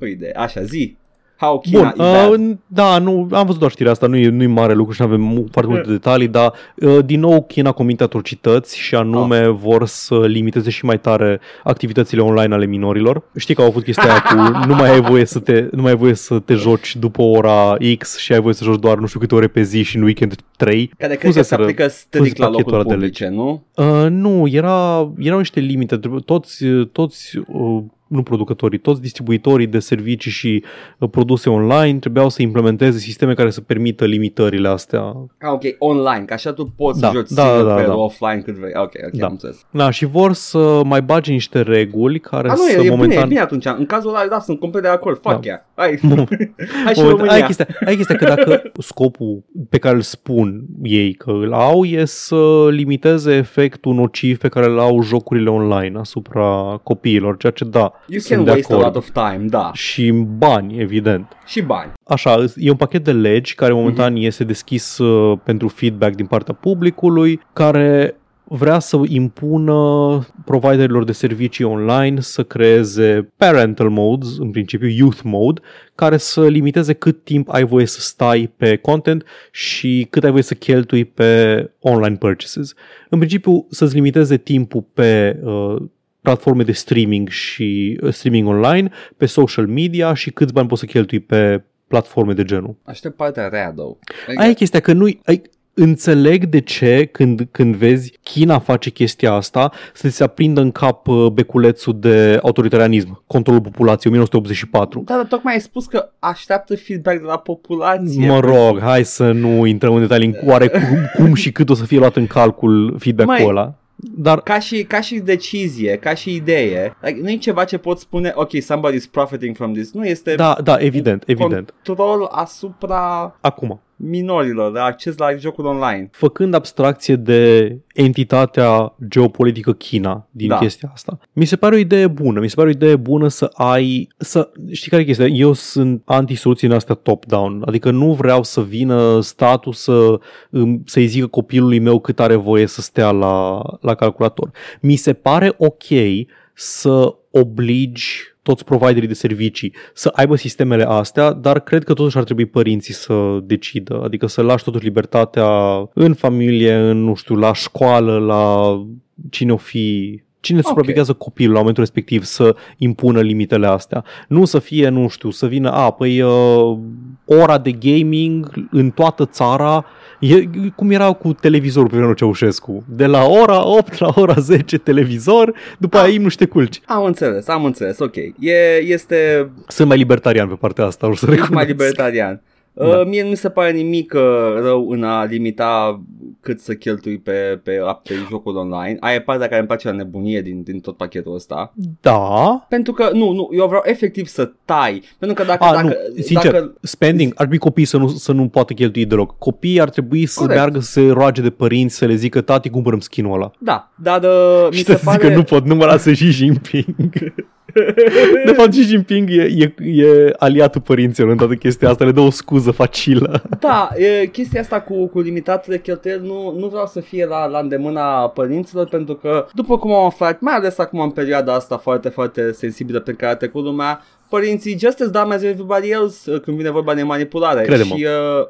O idee. Așa, zi. How China Bun, is bad. uh, da, nu, am văzut doar știrea asta, nu e, nu e mare lucru și nu avem mu- foarte Mm. multe detalii, dar uh, din nou China comite atrocități și anume Ah. vor să limiteze și mai tare activitățile online ale minorilor. Știi că au avut chestia aia cu nu mai ai voie să te, nu mai ai voie să te joci după ora X și ai voie să joci doar nu știu câte ore pe zi și în weekend 3. Care cred că se Fuseseră- aplică strict la pachetul locuri ăla de publice, nu? Uh, nu, era, erau niște limite. Trebuie- Toți, toți uh, nu producătorii, toți distribuitorii de servicii și uh, produse online trebuiau să implementeze sisteme care să permită limitările astea. Ah, ok, online, că așa tu poți Da, să joci da, single da, pe da. offline cât vrei. Ok, ok, Da. am înțeles. Da, și vor să mai bage niște reguli care Ah, nu, să e, e bine, momentan... e bine atunci. În cazul ăla, da, sunt complet de acord. Fuck Da. yeah. Hai, hai și Bun, România. ai chestia, ai chestia că dacă scopul pe care îl spun ei că îl au e să limiteze efectul nociv pe care îl au jocurile online asupra copiilor, ceea ce da, You sunt can de waste a acord. lot of time, da. Și bani, evident. Și bani. Așa, e un pachet de legi care momentan Mhm. este deschis uh, pentru feedback din partea publicului, care vrea să impună providerilor de servicii online să creeze parental modes, în principiu youth mode, care să limiteze cât timp ai voie să stai pe content și cât ai voie să cheltui pe online purchases. În principiu să-ți limiteze timpul pe uh, platforme de streaming și uh, streaming online, pe social media și câți bani poți să cheltui pe platforme de genul. Aștept partea rea, though. Adică, Aia e chestia că nu ai, înțeleg de ce când, când vezi China face chestia asta să ți se aprindă în cap uh, beculețul de autoritarianism, controlul populației 1984. Da, dar tocmai ai spus că așteaptă feedback de la populație. Mă rog, hai să nu intrăm în detalii în oare cum, cum și cât o să fie luat în calcul feedback-ul Mai- ăla. Dar Ca și, ca și decizie, ca și idee, like, nu e ceva ce poți spune, ok, somebody's profiting from this. Nu este da, da, evident, evident. control asupra Acum, minorilor, de acces la jocul online. făcând abstracție de entitatea geopolitică China din Da. da. chestia asta. Mi se pare o idee bună, mi se pare o idee bună să ai, să, știi care e chestia? Eu sunt anti-soluții în astea top-down, adică nu vreau să vină statul să, îmi- să-i zică copilului meu cât are voie să stea la, la calculator. Mi se pare ok să obligi toți providerii de servicii să aibă sistemele astea, dar cred că totuși ar trebui părinții să decidă, adică să lași totuși libertatea în familie, în, nu știu, la școală, la cine o fi Cine okay. supraveghează copilul la momentul respectiv să impună limitele astea? Nu să fie, nu știu, să vină, a, păi uh, ora de gaming în toată țara, e, cum era cu televizorul pe vremea lui Ceaușescu. De la ora 8 la ora 10 televizor, după Ah. aia nu te culci. Am înțeles, am înțeles, ok. E, este Sunt mai libertarian pe partea asta, o să ești recunosc. mai libertarian. Da. Uh, mie nu mi se pare nimic uh, rău în a limita cât să cheltui pe, pe, pe jocul online. Aia e partea care îmi place la nebunie din, din tot pachetul ăsta. Da, Pentru că, nu, nu, eu vreau efectiv să tai. Pentru că dacă... A, dacă, nu, sincer, dacă spending, ar trebui copiii să nu, să nu poată cheltui deloc. Copiii ar trebui să Corect. meargă să se roage de părinți, să le zică, tati, cumpărăm skin-ul ăla. Da, dar uh, mi și se să pare... zică, nu pot, nu mă lasă Xi Jinping. de fapt, Xi Jinping e, e, e aliatul părinților în toată chestia asta, le dă o scuză facilă. Da, e, chestia asta cu, cu limitatele cheltuieli nu, nu vreau să fie la, la îndemâna părinților pentru că, după cum am aflat, mai ales acum în perioada asta foarte, foarte sensibilă pe care a trecut lumea, părinții just as dumb as everybody else uh, când vine vorba de manipulare. Crede-mă. Și,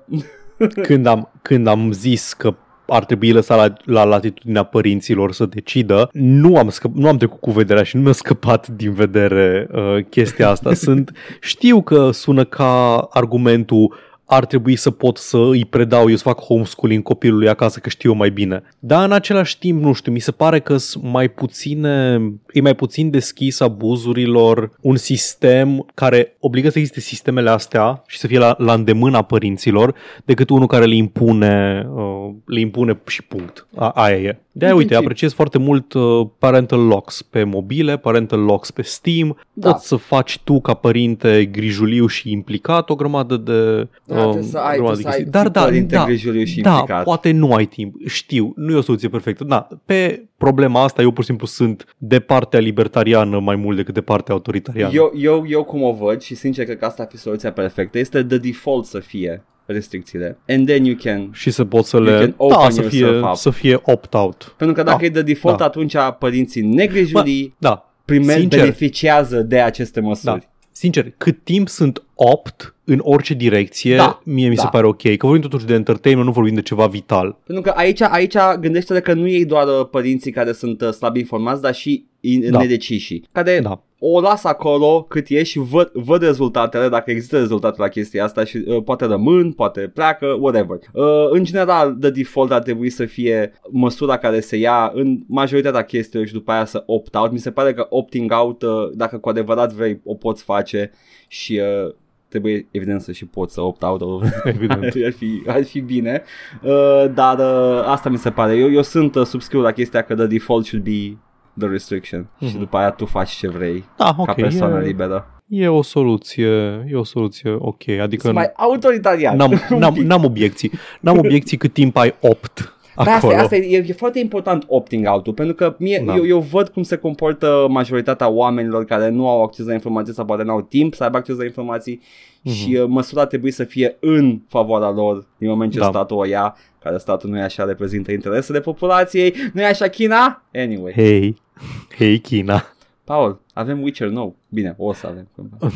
uh, Când am, când am zis că ar trebui lăsat la, la latitudinea părinților să decidă. Nu am, scăp, nu am trecut cu vederea și nu mi-a scăpat din vedere uh, chestia asta. Sunt, știu că sună ca argumentul ar trebui să pot să îi predau, eu să fac homeschooling copilului acasă că știu eu mai bine. Dar în același timp, nu știu, mi se pare că sunt mai puține, e mai puțin deschis abuzurilor un sistem care obligă să existe sistemele astea și să fie la, la îndemâna părinților decât unul care le impune, uh, le impune și punct. A, aia e. De aia, uite, apreciez foarte mult uh, parental locks pe mobile, parental locks pe Steam. Da. Poți să faci tu ca părinte grijuliu și implicat o grămadă de da, um, să ai, grămadă de chestii. Dar da, da, grijuliu și da, implicat. poate nu ai timp. Știu, nu e o soluție perfectă. Da, pe problema asta eu pur și simplu sunt de partea libertariană mai mult decât de partea autoritariană. Eu, eu, eu cum o văd și sincer cred că asta ar fi soluția perfectă este de default să fie restricțiile. And then you can și să poți să le da, să fie, să fie opt-out. Pentru că dacă da, e de default, da. atunci părinții negrijulii da. primer beneficiază de aceste măsuri. Da. Sincer, cât timp sunt opt în orice direcție, da, mie mi da. se pare ok. Că vorbim totuși de entertainment, nu vorbim de ceva vital. Pentru că aici, aici gândește că nu ei doar uh, părinții care sunt uh, slab informați, dar și da. nedeciși. Care da o las acolo cât e și văd, văd rezultatele, dacă există rezultate la chestia asta și uh, poate rămân, poate pleacă, whatever. Uh, în general, de default ar trebui să fie măsura care se ia în majoritatea chestiilor și după aia să opt-out. Mi se pare că opting out, uh, dacă cu adevărat vrei, o poți face și uh, trebuie evident să și poți să opt-out evident. ar, fi, ar fi bine uh, dar uh, asta mi se pare eu, eu sunt uh, subscriu la chestia că the default should be the restriction mm-hmm. și mhm. după aia tu faci ce vrei da, okay, ca persoană e, liberă. E o soluție, e o soluție ok, adică... Sunt mai autoritarian. N-am, n-am, n-am obiecții, n-am obiecții cât timp ai opt da, asta, asta e, e foarte important opting out pentru că mie, da. eu, eu văd cum se comportă majoritatea oamenilor care nu au acces la informații sau poate nu au timp să aibă acces la informații mm-hmm. și uh, măsura trebuie să fie în favoarea lor din moment ce da. statul o ia, care statul nu e așa, reprezintă interesele populației, nu e așa China? Anyway. Hei, hei China. Paul, avem Witcher nou. Bine, o să avem.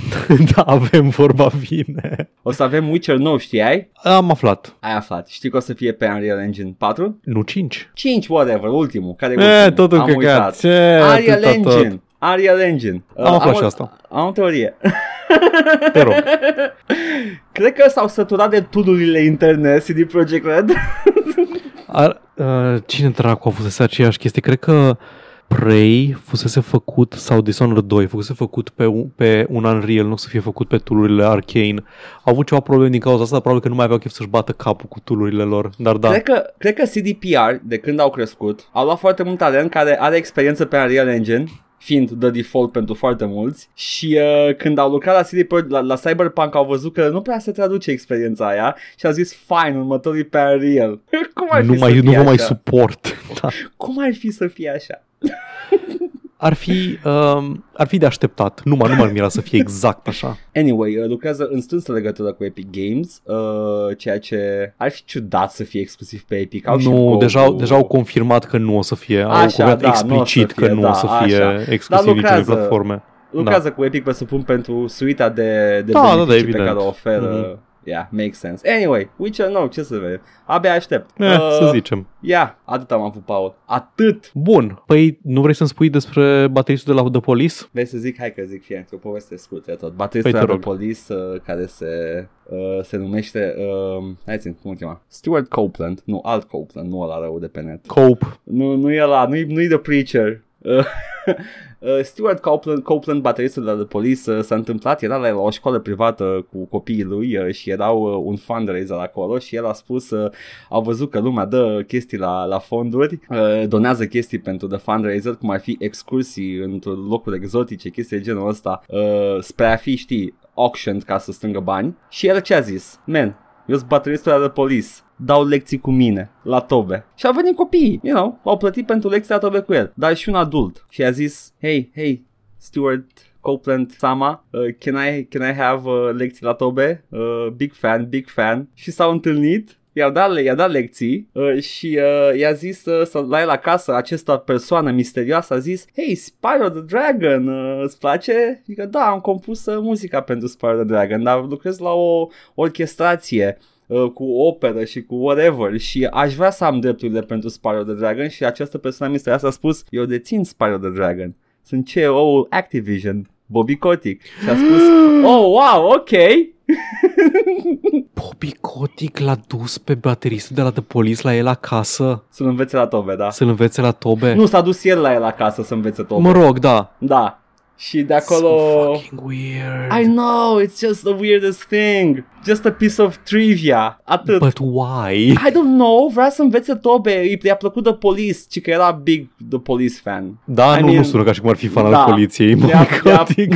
da, avem, vorba bine. O să avem Witcher nou, știai? Am aflat. Ai aflat. Știi că o să fie pe Unreal Engine 4? Nu 5. 5, whatever, ultimul. Care e e ultimul? totul Am uitat. Ce, Unreal tot, Engine. Tot. Unreal Engine. Am uh, aflat și asta. Am o teorie. Te rog. Cred că s-au săturat de tudurile interne CD Projekt Red. Ar, uh, cine dracu a fost aceeași chestie? Cred că Prey fusese făcut, sau Dishonored 2, fusese făcut pe un, pe un Unreal, nu să fie făcut pe tool Arcane. Au avut ceva probleme din cauza asta, probabil că nu mai aveau chef să-și bată capul cu tool lor, dar da. Cred că, cred că CDPR, de când au crescut, au luat foarte mult talent care are experiență pe Unreal Engine fiind the default pentru foarte mulți și uh, când au lucrat la, CD Projekt, la, la Cyberpunk au văzut că nu prea se traduce experiența aia și au zis fine, următorii pe Unreal. Cum ar nu fi mai, să nu vă mai suport. Da. Cum ar fi să fie așa? ar fi, um, ar fi de așteptat. Nu mă, nu m-ar mira să fie exact așa. Anyway, uh, lucrează în strânsă legătură cu Epic Games, uh, ceea ce ar fi ciudat să fie exclusiv pe Epic. Au nu, deja, cu... deja au confirmat că nu o să fie. Așa, au confirmat da, explicit fie, că nu da, o să fie așa. exclusiv niciunei platforme. Lucrează da. cu Epic, presupun, pentru suita de, de da, beneficii da, da, pe care o oferă. Mm-hmm Yeah, makes sense. Anyway, Witcher nou, ce să vezi? Abia aștept. Eh, uh, să zicem. Yeah, atât am avut, Paul. Atât. Bun. Păi nu vrei să-mi spui despre bateristul de la The Police? Vrei să zic? Hai că zic fie, o poveste scurtă tot. Bateristul păi de la The Police uh, care se, uh, se numește, uh, hai țin, cum îl chema? Stuart Copeland. Nu, alt Copeland, nu ăla rău de pe net. Cope. Nu, nu e ăla, nu-i, nu-i The Preacher. Uh, Uh, Stuart Copeland, Copeland bateristul de la The Police, uh, s-a întâmplat, era la, la o școală privată cu copiii lui uh, și erau uh, un fundraiser acolo și el a spus, uh, au văzut că lumea dă chestii la, la fonduri, uh, donează chestii pentru the fundraiser, cum ar fi excursii într-un locuri exotice, chestii de genul ăsta, uh, spre a fi, știi, auction ca să strângă bani și el ce a zis? Man, eu sunt bateristul de la The Police dau lecții cu mine la tobe. Și au venit copiii, you know, au plătit pentru lecții la tobe cu el, dar și un adult. Și a zis, hey, hey, Stuart Copeland Sama, uh, can, I, can I have uh, lecții la tobe? Uh, big fan, big fan. Și s-au întâlnit i-a dat, i-a dat lecții uh, și uh, i-a zis uh, să la el acasă această persoană misterioasă a zis Hey, Spyro the Dragon, uh, îți place? Zică, da, am compus uh, muzica pentru Spyro the Dragon, dar lucrez la o orchestrație Uh, cu operă și cu whatever și aș vrea să am drepturile pentru Spyro the Dragon și această persoană misterioasă a spus eu dețin Spyro the Dragon. Sunt CEO-ul Activision, Bobby Kotick și a spus oh wow, ok, Bobby Kotick l-a dus pe bateristul de la The Police la el acasă Să-l învețe la tobe, da. să-l învețe la tobe. Nu, s-a dus el la el acasă să învețe tobe. mă rog, da. Da. Și de acolo... So fucking weird. I know, it's just the weirdest thing. Just a piece of trivia. Atât. But why? I don't know, vrea să învețe tobe, i-a plăcut The Police, ci că era big The Police fan. Da, I nu, mean- nu sună ca și cum ar fi fan Da. al poliției. Bobby Le-a- le-a- Kotick.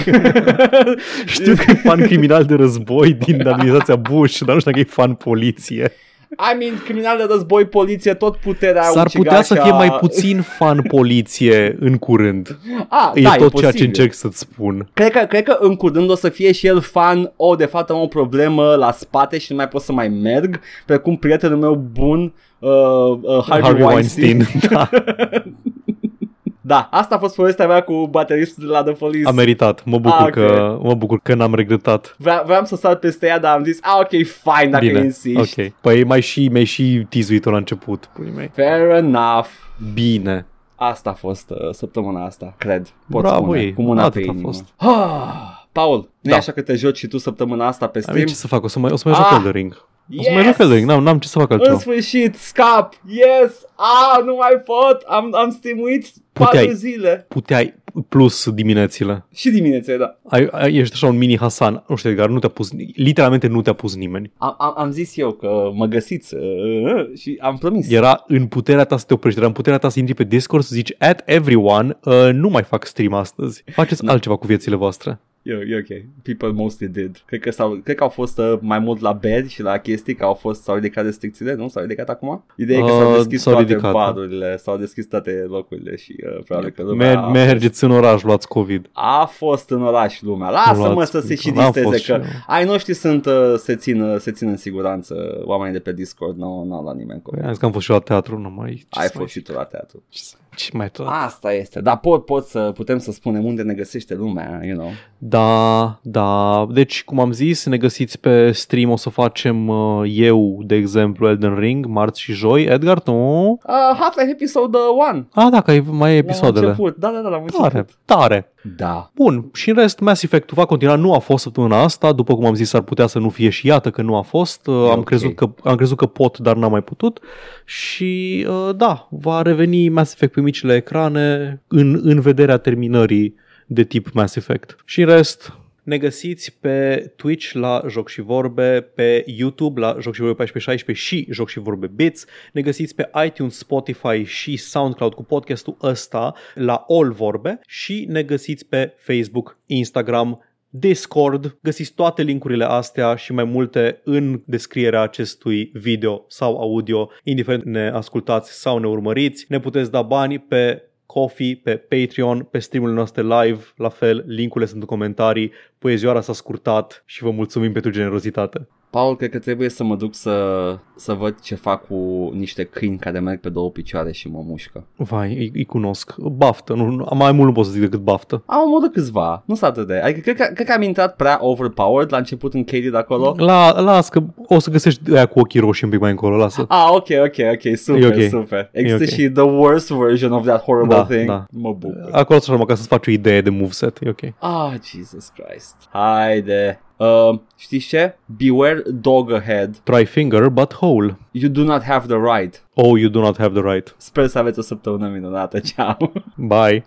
știu că e fan criminal de război din administrația Bush, dar nu știu dacă e fan poliție. I mean, criminal de război, poliție, tot puterea S-ar ucigașa- putea să fie mai puțin fan poliție în curând. Ah, E da, tot e ceea ce posibil. încerc să-ți spun. Cred că, cred că în curând o să fie și el fan, o, de fapt am o problemă la spate și nu mai pot să mai merg, precum prietenul meu bun, uh, uh, Harvey, Weinstein. da, Da, asta a fost povestea mea cu bateristul de la The Police. a meritat. Mă bucur, Ah, ok. că, mă bucur că n-am regretat. Vre- vreau să sar peste ea, dar am zis, ah, ok, fine, dacă Bine, insisti. ok. Păi mai și, mai și tizuit-o la început, pui mei. Fair enough. Bine. Asta a fost uh, săptămâna asta, cred. Pot Bravo spune, ei, cu mâna atât pe a inimă. fost. Ah, Paul, nu Da. e așa că te joci și tu săptămâna asta pe Am stream? ce să fac? O să mai, o să mai joc Ah! Elden Ring. O să mai joc Elden Ring, n-am, n-am ce să fac În altceva. sfârșit, scap! Yes! Ah, nu mai pot! Am, am streamuit Puteai. 4 zile. Puteai plus diminețile. Și dimineața, da. Ai, ai, ești așa un mini Hasan. Nu știu, Edgar, nu te-a pus, literalmente nu te-a pus nimeni. Am, am, am zis eu că mă găsiți uh, și am promis. Era în puterea ta să te oprești, era în puterea ta să intri pe Discord să zici at everyone, uh, nu mai fac stream astăzi. Faceți altceva cu viețile voastre. E, e ok. People mostly did. Cred că, s-au, cred că au fost uh, mai mult la bed și la chestii că au fost, s-au ridicat restricțiile, nu? S-au ridicat acum? Ideea e că s-au Uh, deschis s-au toate ridicat, da. barurile, s-au deschis toate locurile și uh, probabil că lumea... Mer- mergeți în oraș, luați COVID. A fost în oraș lumea. Lasă-mă Luați- să se și n-am disteze fost că și eu. ai noștri sunt, uh, se, țin, uh, se țin în siguranță. Oamenii de pe Discord nu n-au la nimeni COVID. Am zis că am fost și la teatru, nu mai... ce Ai să mai fost și tu la teatru. Ce, să- ce mai tot? Asta este. Dar pot, pot să putem să spunem unde ne găsește lumea, you know. Da, da. Deci, cum am zis, ne găsiți pe stream, o să facem uh, eu, de exemplu, Elden Ring, marți și joi. Edgar, tu? Uh, Half-Life Episode 1. Ah, da, că ai mai ai La episoadele. început. Da, da, da, la început. Tare, tare. Da. Bun, și în rest Mass Effect va continua, nu a fost săptămâna asta, după cum am zis ar putea să nu fie și iată că nu a fost, uh, am, ok. crezut că, am crezut că pot, dar n-am mai putut și uh, da, va reveni Mass Effect pe micile ecrane în, în vederea terminării de tip Mass Effect. Și în rest, ne găsiți pe Twitch la Joc și Vorbe, pe YouTube la Joc și Vorbe 1416 și Joc și Vorbe Bits. Ne găsiți pe iTunes, Spotify și SoundCloud cu podcastul ăsta la All Vorbe și ne găsiți pe Facebook, Instagram, Discord, găsiți toate linkurile astea și mai multe în descrierea acestui video sau audio, indiferent ne ascultați sau ne urmăriți. Ne puteți da bani pe Coffee, pe Patreon, pe streamurile noastre live, la fel, linkurile sunt în comentarii, poezioara s-a scurtat și vă mulțumim pentru generozitate. Paul, cred că trebuie să mă duc să, să văd ce fac cu niște câini care merg pe două picioare și mă mușcă. Vai, îi, îi cunosc. Baftă, nu, nu- mai mult nu pot să zic decât baftă. Am omorât câțiva, nu s-a atât de... Adică cred că, cred că am intrat prea overpowered la început în Katie de acolo. La, las că o să găsești aia cu ochii roșii un pic mai încolo, lasă. Ah, ok, ok, ok, super, E ok. super. Există ok. și the worst version of that horrible Da, thing. da. Mă bucur. Acolo să ca să-ți faci o idee de moveset, e ok. Ah, Jesus Christ. Haide. Uh, știți ce? Beware dog ahead. Try finger, but whole. You do not have the right. Oh, you do not have the right. Sper să aveți o săptămână minunată. Ciao. Bye.